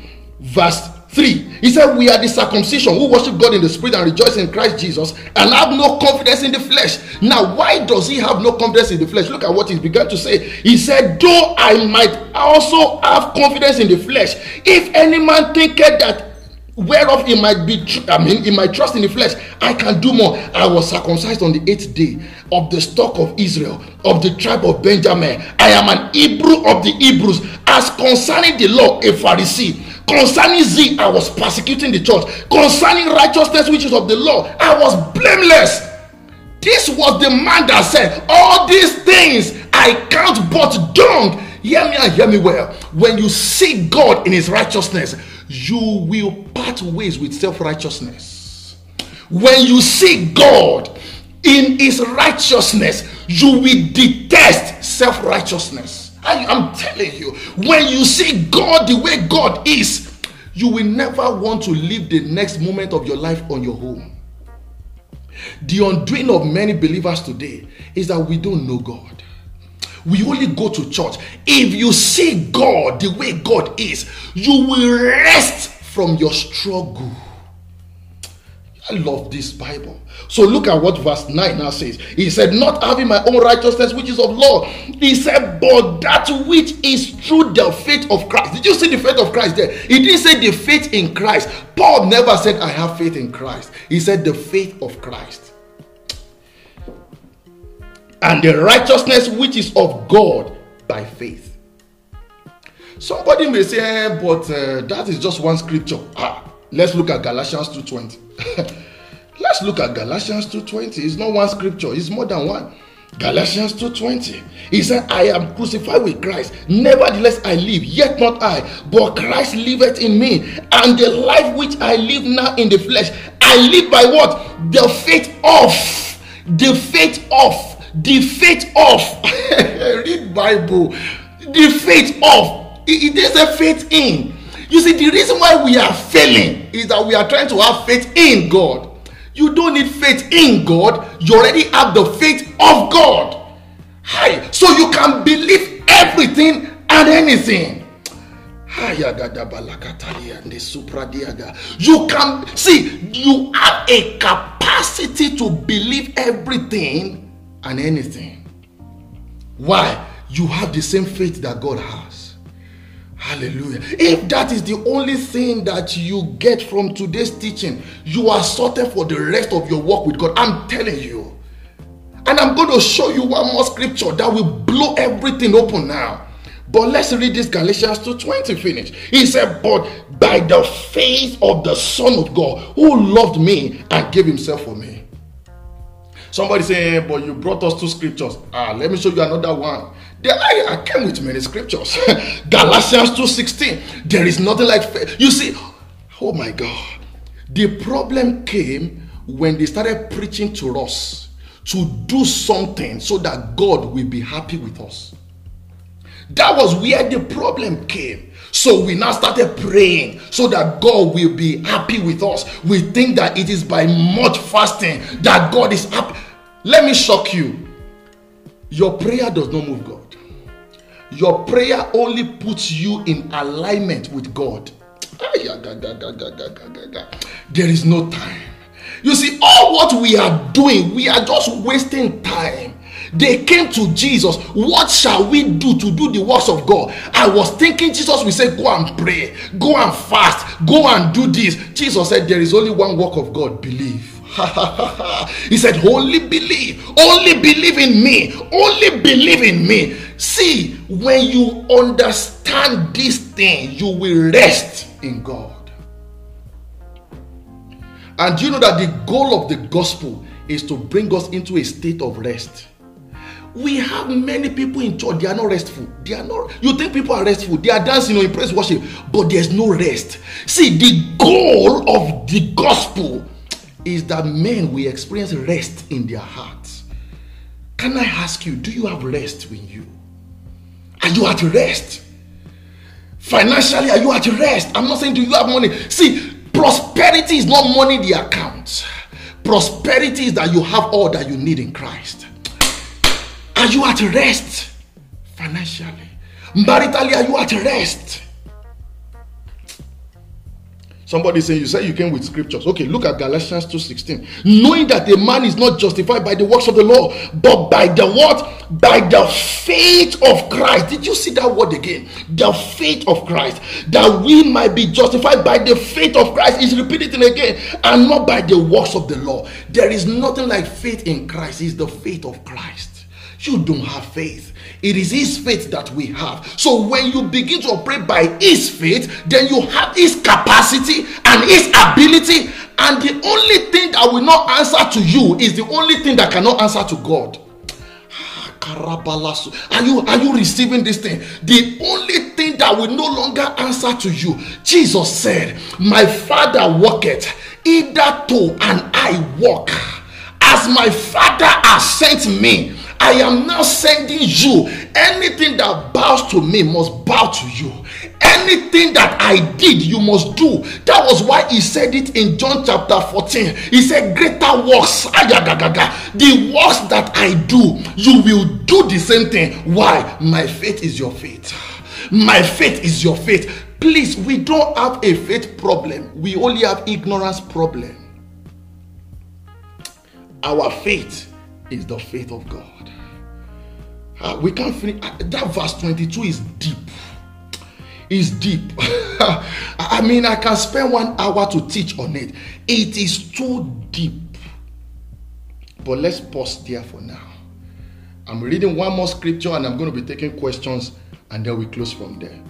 verse 3. He said, We are the circumcision who worship God in the spirit and rejoice in Christ Jesus and have no confidence in the flesh. Now, why does he have no confidence in the flesh? Look at what he began to say. He said, Though I might also have confidence in the flesh, if any man thinketh that whereof he might be i mean he might trust in the flesh i can do more i was circumcised on the eighth day of the stock of israel of the tribe of benjamin i am an hebrew of the hebrews as concerning the law a pharisee Concerning zeal, I was persecuting the church. Concerning righteousness, which is of the law, I was blameless. This was the man that said, All these things I count but dung. Hear me and hear me well. When you see God in his righteousness, you will part ways with self righteousness. When you see God in his righteousness, you will detest self righteousness. I, am telling you, when you see God the way God is, you will never want to live the next moment of your life on your own. The undoing of many believers today is that we don't know God. We only go to church. If you see God the way God is, you will rest from your struggle. I love this Bible. So look at what verse 9 now says. He said, Not having my own righteousness, which is of law. He said, But that which is through the faith of Christ. Did you see the faith of Christ there? He didn't say the faith in Christ. Paul never said, I have faith in Christ. He said, The faith of Christ. And the righteousness which is of God by faith. Somebody may say, eh, but uh, that is just one scripture. Ah, let's look at Galatians 2:20. let's look at Galatians 2:20. It's not one scripture, it's more than one. Galatians 2:20. He said, I am crucified with Christ. Nevertheless, I live, yet not I, but Christ liveth in me. And the life which I live now in the flesh, I live by what? The faith of, the faith of, the faith of. Read Bible. The faith of it is a faith in. You see, the reason why we are failing is that we are trying to have faith in God. You don't need faith in God, you already have the faith of God. Hi, so you can believe everything and anything. You can see, you have a capacity to believe everything and anything. Why? You have the same faith that God has. Hallelujah. If that is the only thing that you get from today's teaching, you are sorted for the rest of your walk with God. I'm telling you. And I'm going to show you one more scripture that will blow everything open now. But let's read this Galatians 2:20 finish. He said, But by the faith of the Son of God who loved me and gave himself for me. Somebody saying, But you brought us two scriptures. Ah, let me show you another one. There, I, I came with many scriptures. Galatians 2:16. There is nothing like faith. You see, oh my God. The problem came when they started preaching to us to do something so that God will be happy with us. That was where the problem came. So we now started praying so that God will be happy with us. We think that it is by much fasting that God is happy. Let me shock you. Your prayer does not move God. Your prayer only puts you in alignment with God. There is no time. You see, all what we are doing, we are just wasting time. They came to Jesus. What shall we do to do the works of God? I was thinking Jesus will say, Go and pray, go and fast, go and do this. Jesus said, There is only one work of God believe. he said, Only believe, only believe in me, only believe in me. See, when you understand this thing, you will rest in God. And you know that the goal of the gospel is to bring us into a state of rest. We have many people in church, they are not restful. They are not, you think people are restful, they are dancing you know, in praise worship, but there's no rest. See, the goal of the gospel is that men will experience rest in their hearts. Can I ask you, do you have rest in you? Are you at rest? Financially, are you at rest? I'm not saying do you have money. See, prosperity is not money the account. Prosperity is that you have all that you need in Christ. Are you at rest financially? Maritally, are you at rest? Somebody say you say you came with scriptures. Okay, look at Galatians 2:16. Knowing that a man is not justified by the works of the law, but by the what? By the faith of Christ. Did you see that word again? The faith of Christ. That we might be justified by the faith of Christ. Is repeating again, and not by the works of the law. There is nothing like faith in Christ. It's the faith of Christ. You don't have faith. It is His faith that we have. So when you begin to operate by His faith, then you have His capacity and His ability. And the only thing that will not answer to you is the only thing that cannot answer to God. Ah, are you are you receiving this thing? The only thing that will no longer answer to you, Jesus said, My Father worketh, either to and I walk. As my Father has sent me, I am now sending you. Anything that bows to me must bow to you. Anything that I did, you must do. That was why he said it in John chapter 14. He said, Greater works, the works that I do, you will do the same thing. Why? My faith is your faith. My faith is your faith. Please, we don't have a faith problem, we only have ignorance problem. Our faith is the faith of God. Uh, we can't finish. Uh, that verse 22 is deep. Is deep. I mean, I can spend one hour to teach on it. It is too deep. But let's pause there for now. I'm reading one more scripture and I'm going to be taking questions and then we close from there.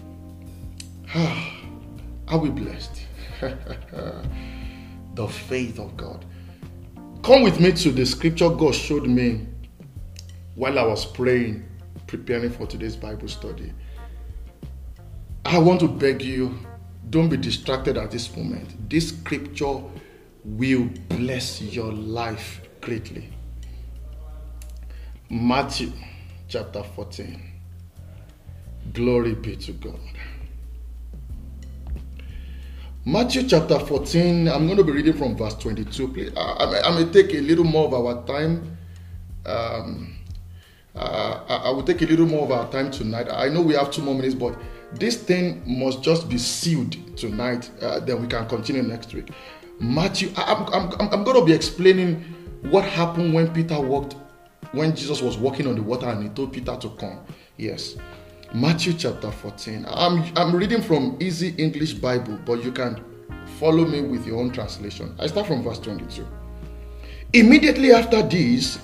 Are we blessed? the faith of God. Come with me to the scripture God showed me while I was praying, preparing for today's Bible study. I want to beg you, don't be distracted at this moment. This scripture will bless your life greatly. Matthew chapter 14. Glory be to God. Matthew chapter 14, I'm going to be reading from verse 22. Please, I, I, may take a little more of our time. Um, uh, I, I will take a little more of our time tonight. I know we have two more minutes, but this thing must just be sealed tonight. Uh, then we can continue next week. Matthew, I, I'm, I'm, I'm going to be explaining what happened when Peter walked, when Jesus was walking on the water and he told Peter to come. Yes. Matthew chapter 14. I'm, I'm reading from Easy English Bible, but you can follow me with your own translation. I start from verse 22. Immediately after this,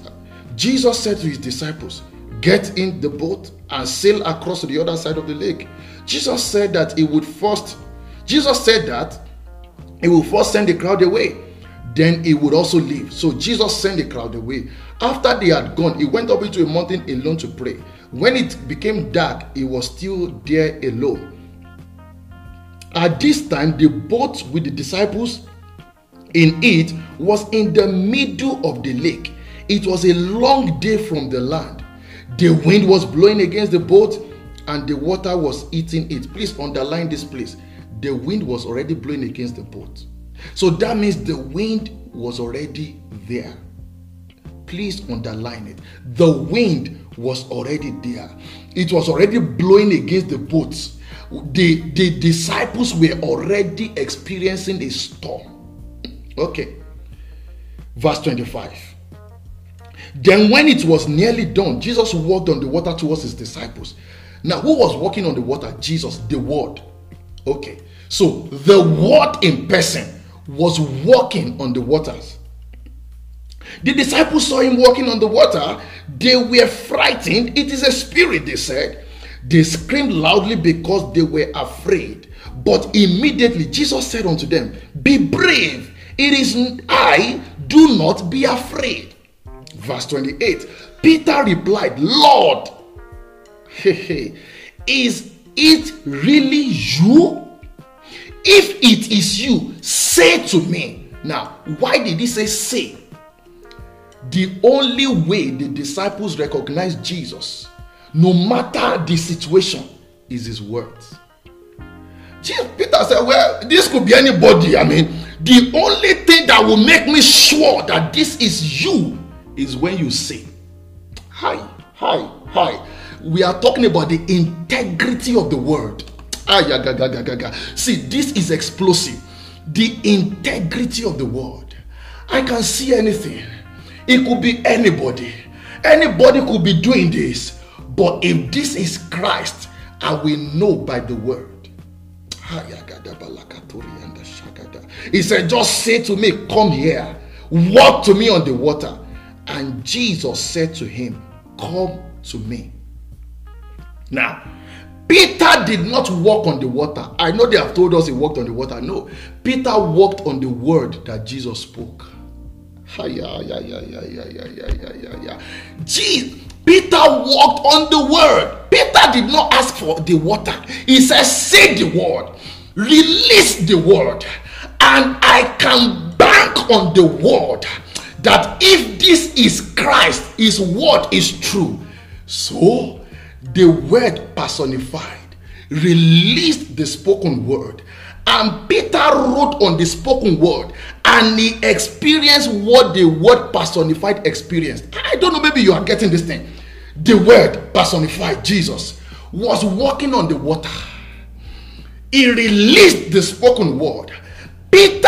Jesus said to his disciples, Get in the boat and sail across to the other side of the lake. Jesus said that he would first, Jesus said that he will first send the crowd away, then he would also leave. So Jesus sent the crowd away. After they had gone, he went up into a mountain alone to pray. When it became dark, he was still there alone. At this time, the boat with the disciples in it was in the middle of the lake. It was a long day from the land. The wind was blowing against the boat and the water was eating it. Please underline this place. The wind was already blowing against the boat. So that means the wind was already there. Please underline it. The wind was already there. It was already blowing against the boats. The, the disciples were already experiencing a storm. Okay. Verse 25. Then, when it was nearly done, Jesus walked on the water towards his disciples. Now, who was walking on the water? Jesus, the Word. Okay. So, the Word in person was walking on the waters. The disciples saw him walking on the water. They were frightened. It is a spirit, they said. They screamed loudly because they were afraid. But immediately Jesus said unto them, Be brave. It is I. Do not be afraid. Verse 28 Peter replied, Lord, is it really you? If it is you, say to me. Now, why did he say say? The only way the disciples recognize Jesus, no matter the situation, is his words. Jesus, Peter said, Well, this could be anybody. I mean, the only thing that will make me sure that this is you is when you say, Hi, hi, hi. We are talking about the integrity of the word. Ah, see, this is explosive. The integrity of the word. I can see anything. It could be anybody. Anybody could be doing this. But if this is Christ, I will know by the word. He said, Just say to me, Come here, walk to me on the water. And Jesus said to him, Come to me. Now, Peter did not walk on the water. I know they have told us he walked on the water. No, Peter walked on the word that Jesus spoke. Jesus, Peter walked on the word. Peter did not ask for the water. He said, Say the word, release the word, and I can bank on the word that if this is Christ, his word is true. So the word personified released the spoken word and Peter wrote on the spoken word and he experienced what the word personified experienced. I don't know, maybe you are getting this thing. The word personified, Jesus, was walking on the water. He released the spoken word. Peter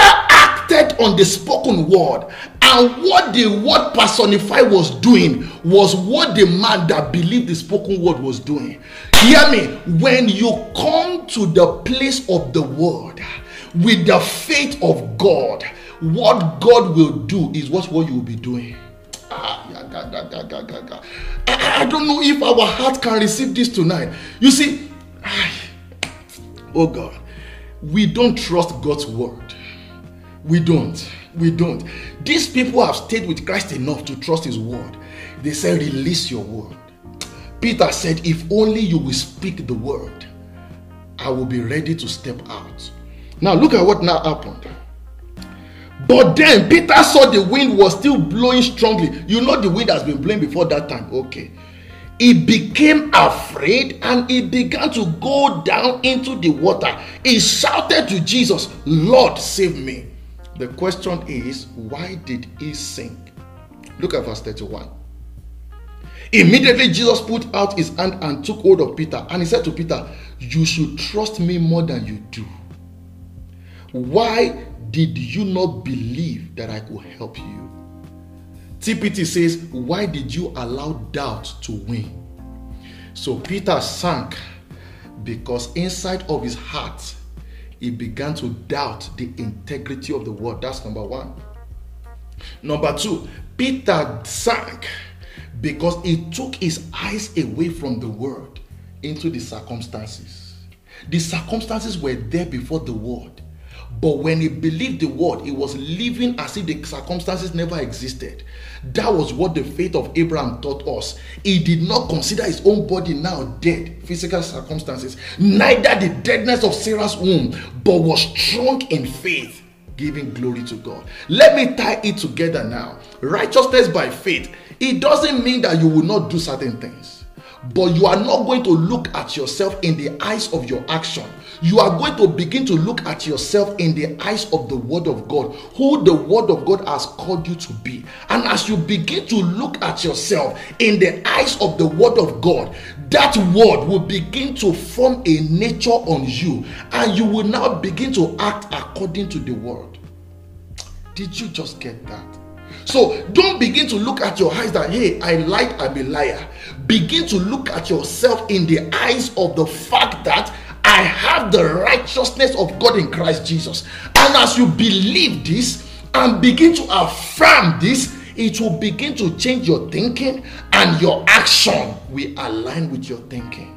acted on the spoken word. And what the word personified was doing was what the man that believed the spoken word was doing. Hear me. When you come to the place of the word with the faith of God, what God will do is what, what you will be doing. I don't know if our heart can receive this tonight. You see, oh God, we don't trust God's word. We don't. We don't. These people have stayed with Christ enough to trust His word. They said, Release your word. Peter said, If only you will speak the word, I will be ready to step out. Now, look at what now happened. But then Peter saw the wind was still blowing strongly. You know, the wind has been blowing before that time. Okay. He became afraid and he began to go down into the water. He shouted to Jesus, Lord, save me. The question is, why did he sink? Look at verse 31. Immediately, Jesus put out his hand and took hold of Peter, and he said to Peter, You should trust me more than you do. Why did you not believe that I could help you? TPT says, Why did you allow doubt to win? So Peter sank because inside of his heart, he began to doubt the integrity of the word. That's number one. Number two, Peter sank because he took his eyes away from the word into the circumstances. The circumstances were there before the word. But when he believed the word, he was living as if the circumstances never existed. That was what the faith of Abraham taught us. He did not consider his own body now dead, physical circumstances, neither the deadness of Sarah's womb, but was strong in faith, giving glory to God. Let me tie it together now. Righteousness by faith, it doesn't mean that you will not do certain things but you are not going to look at yourself in the eyes of your action. You are going to begin to look at yourself in the eyes of the Word of God, who the Word of God has called you to be. And as you begin to look at yourself in the eyes of the Word of God, that Word will begin to form a nature on you, and you will now begin to act according to the Word. Did you just get that? So don't begin to look at your eyes that, hey, I lied, I'm a liar. Begin to look at yourself in the eyes of the fact that I have the righteousness of God in Christ Jesus. And as you believe this and begin to affirm this, it will begin to change your thinking and your action will align with your thinking.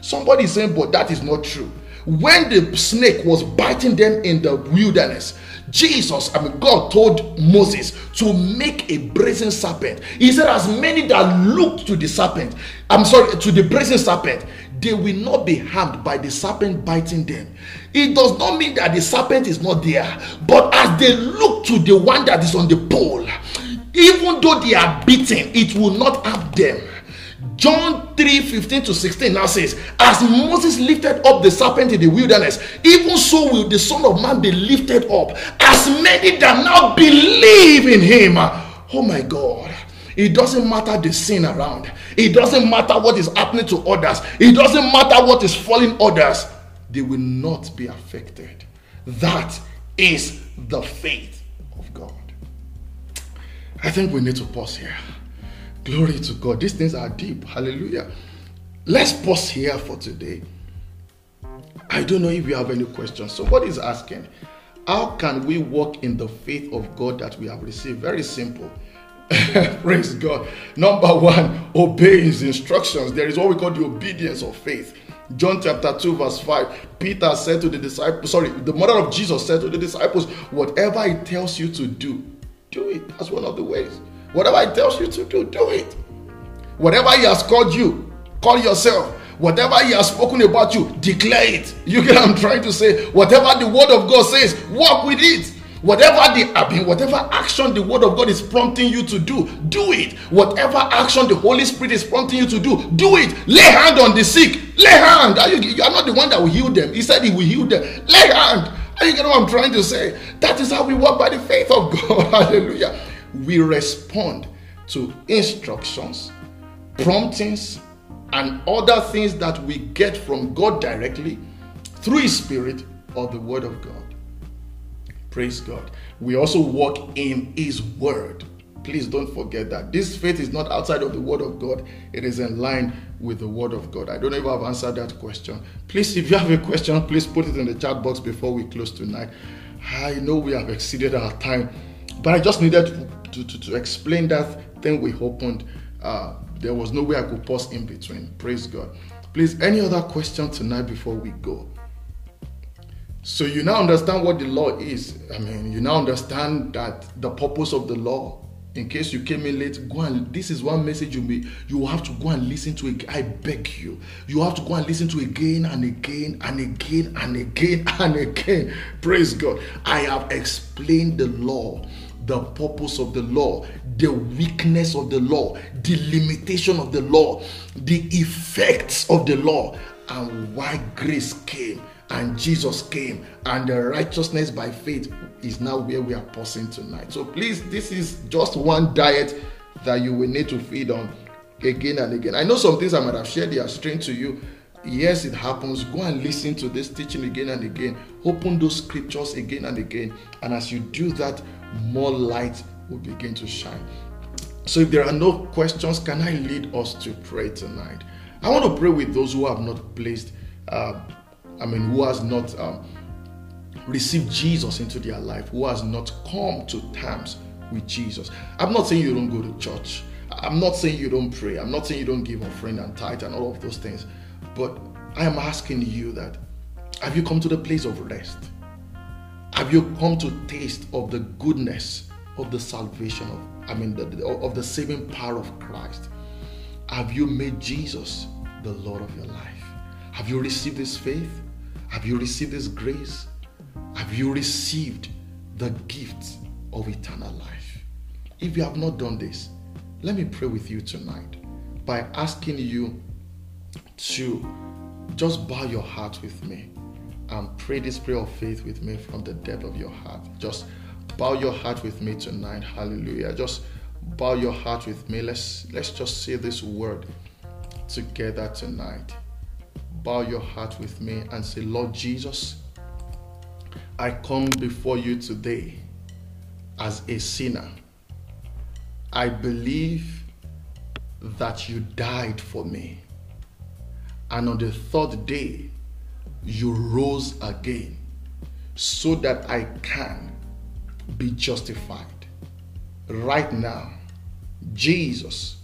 Somebody is saying, but that is not true. When the snake was biting them in the wilderness, Jesus, I mean, God told Moses to make a brazen serpent. He said, As many that looked to the serpent, I'm sorry, to the brazen serpent, they will not be harmed by the serpent biting them. It does not mean that the serpent is not there, but as they look to the one that is on the pole, even though they are beaten, it will not harm them. John 3 15 to 16 now says, As Moses lifted up the serpent in the wilderness, even so will the Son of Man be lifted up. As many that now believe in him. Oh my God. It doesn't matter the sin around, it doesn't matter what is happening to others, it doesn't matter what is falling others, they will not be affected. That is the faith of God. I think we need to pause here. Glory to God. These things are deep. Hallelujah. Let's pause here for today. I don't know if you have any questions. Somebody is asking, How can we walk in the faith of God that we have received? Very simple. Praise God. Number one, obey his instructions. There is what we call the obedience of faith. John chapter 2, verse 5. Peter said to the disciples, sorry, the mother of Jesus said to the disciples, Whatever he tells you to do, do it. That's one of the ways. Whatever He tells you to do, do it. Whatever He has called you, call yourself. Whatever He has spoken about you, declare it. You get what I'm trying to say? Whatever the Word of God says, walk with it. Whatever the I whatever action the Word of God is prompting you to do, do it. Whatever action the Holy Spirit is prompting you to do, do it. Lay hand on the sick. Lay hand. Are you, you are not the one that will heal them. He said He will heal them. Lay hand. Are you get what I'm trying to say? That is how we walk by the faith of God. Hallelujah we respond to instructions, promptings, and other things that we get from God directly through His Spirit or the Word of God. Praise God. We also walk in His Word. Please don't forget that. This faith is not outside of the Word of God, it is in line with the Word of God. I don't know if I've answered that question. Please, if you have a question, please put it in the chat box before we close tonight. I know we have exceeded our time, but I just needed to, to, to explain that thing we opened. Uh, there was no way I could pause in between. Praise God. Please, any other question tonight before we go? So you now understand what the law is. I mean, you now understand that the purpose of the law. In case you came in late, go and this is one message you may you have to go and listen to it. I beg you. You have to go and listen to again and again and again and again and again. Praise God. I have explained the law, the purpose of the law, the weakness of the law, the limitation of the law, the effects of the law, and why grace came and Jesus came, and the righteousness by faith is now where we are pausing tonight. So please, this is just one diet that you will need to feed on again and again. I know some things I might have shared, are strange to you. Yes, it happens. Go and listen to this teaching again and again. Open those scriptures again and again. And as you do that, more light will begin to shine. So, if there are no questions, can I lead us to pray tonight? I want to pray with those who have not placed uh, I mean, who has not um, received Jesus into their life, who has not come to terms with Jesus. I'm not saying you don't go to church. I'm not saying you don't pray. I'm not saying you don't give offering and tithe and all of those things. But I am asking you that have you come to the place of rest? Have you come to taste of the goodness of the salvation of, I mean, the, of the saving power of Christ? Have you made Jesus the Lord of your life? Have you received His faith? Have you received this grace? Have you received the gift of eternal life? If you have not done this, let me pray with you tonight by asking you to just bow your heart with me and pray this prayer of faith with me from the depth of your heart. Just bow your heart with me tonight. Hallelujah. Just bow your heart with me. Let's let's just say this word together tonight bow your heart with me and say, Lord Jesus, I come before you today as a sinner. I believe that you died for me. And on the third day, you rose again so that I can be justified. Right now, Jesus,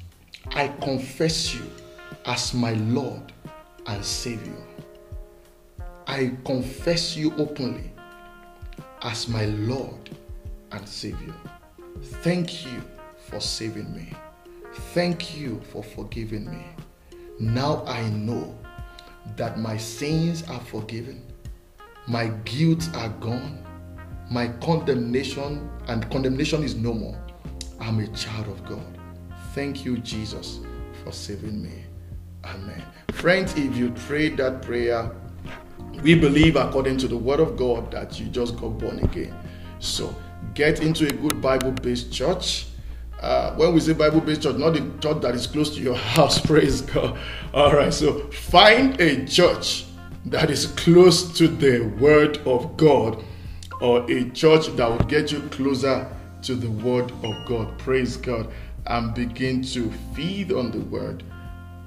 I confess you as my Lord and Savior. I confess you openly as my Lord and Savior. Thank you for saving me. Thank you for forgiving me. Now I know that my sins are forgiven, my guilt are gone, my condemnation and condemnation is no more. I'm a child of God. Thank you, Jesus, for saving me. Amen. Friends, if you prayed that prayer, we believe according to the word of God that you just got born again. So get into a good Bible based church. Uh, when we say Bible based church, not the church that is close to your house, praise God. All right, so find a church that is close to the word of God or a church that will get you closer to the word of God, praise God, and begin to feed on the word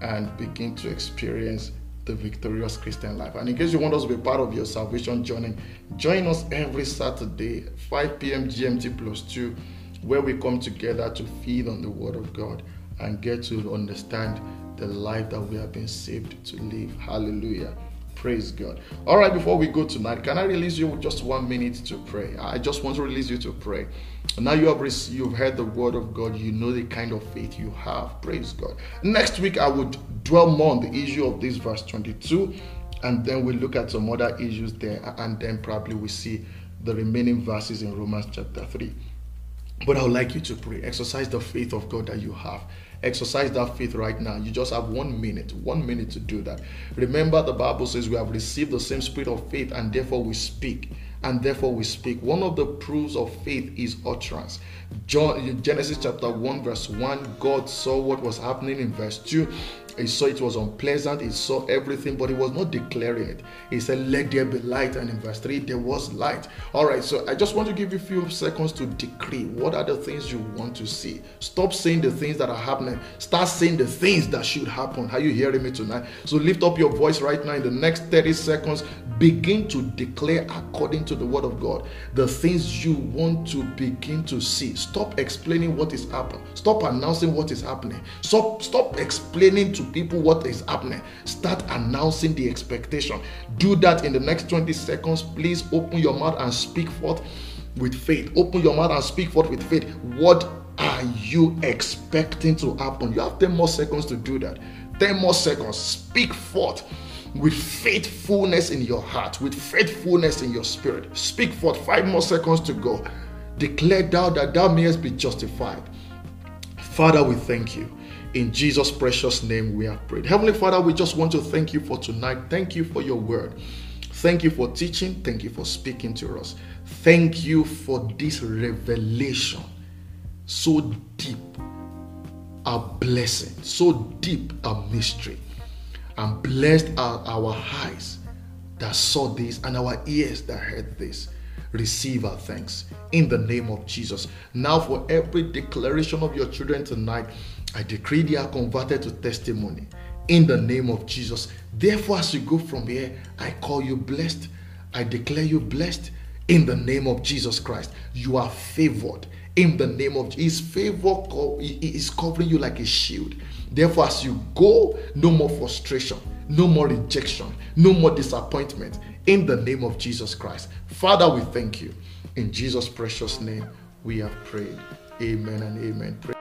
and begin to experience the victorious Christian life. And in case you want us to be part of your salvation journey, join us every Saturday, 5 p.m. GMT plus 2, where we come together to feed on the Word of God and get to understand the life that we have been saved to live. Hallelujah. Praise God. All right, before we go tonight, can I release you just one minute to pray? I just want to release you to pray. Now you have received, you've heard the word of God. You know the kind of faith you have. Praise God. Next week I would dwell more on the issue of this verse 22, and then we'll look at some other issues there, and then probably we see the remaining verses in Romans chapter 3. But I would like you to pray. Exercise the faith of God that you have. Exercise that faith right now. You just have one minute, one minute to do that. Remember, the Bible says we have received the same spirit of faith and therefore we speak. And therefore we speak. One of the proofs of faith is utterance. John, Genesis chapter 1, verse 1, God saw what was happening in verse 2 He saw it was unpleasant. He saw everything, but he was not declaring it. He said, Let there be light. And in verse 3, there was light. All right, so I just want to give you a few seconds to decree what are the things you want to see. Stop saying the things that are happening. Start saying the things that should happen. Are you hearing me tonight? So lift up your voice right now in the next 30 seconds. Begin to declare according to the word of God the things you want to begin to see. Stop explaining what is happening. Stop announcing what is happening. Stop, stop explaining to people what is happening. Start announcing the expectation. Do that in the next 20 seconds. Please open your mouth and speak forth with faith. Open your mouth and speak forth with faith. What are you expecting to happen? You have 10 more seconds to do that. 10 more seconds. Speak forth with faithfulness in your heart, with faithfulness in your spirit. Speak forth. Five more seconds to go. Declare thou that thou mayest be justified. Father, we thank you. In Jesus' precious name, we have prayed. Heavenly Father, we just want to thank you for tonight. Thank you for your word. Thank you for teaching. Thank you for speaking to us. Thank you for this revelation. So deep, a blessing. So deep, a mystery. And blessed are our eyes that saw this and our ears that heard this receive our thanks in the name of Jesus. Now, for every declaration of your children tonight, I decree they are converted to testimony in the name of Jesus. Therefore, as you go from here, I call you blessed. I declare you blessed in the name of Jesus Christ. You are favored in the name of His favor is covering you like a shield. Therefore, as you go, no more frustration, no more rejection, no more disappointment in the name of Jesus Christ. Father, we thank you. In Jesus' precious name, we have prayed. Amen and amen.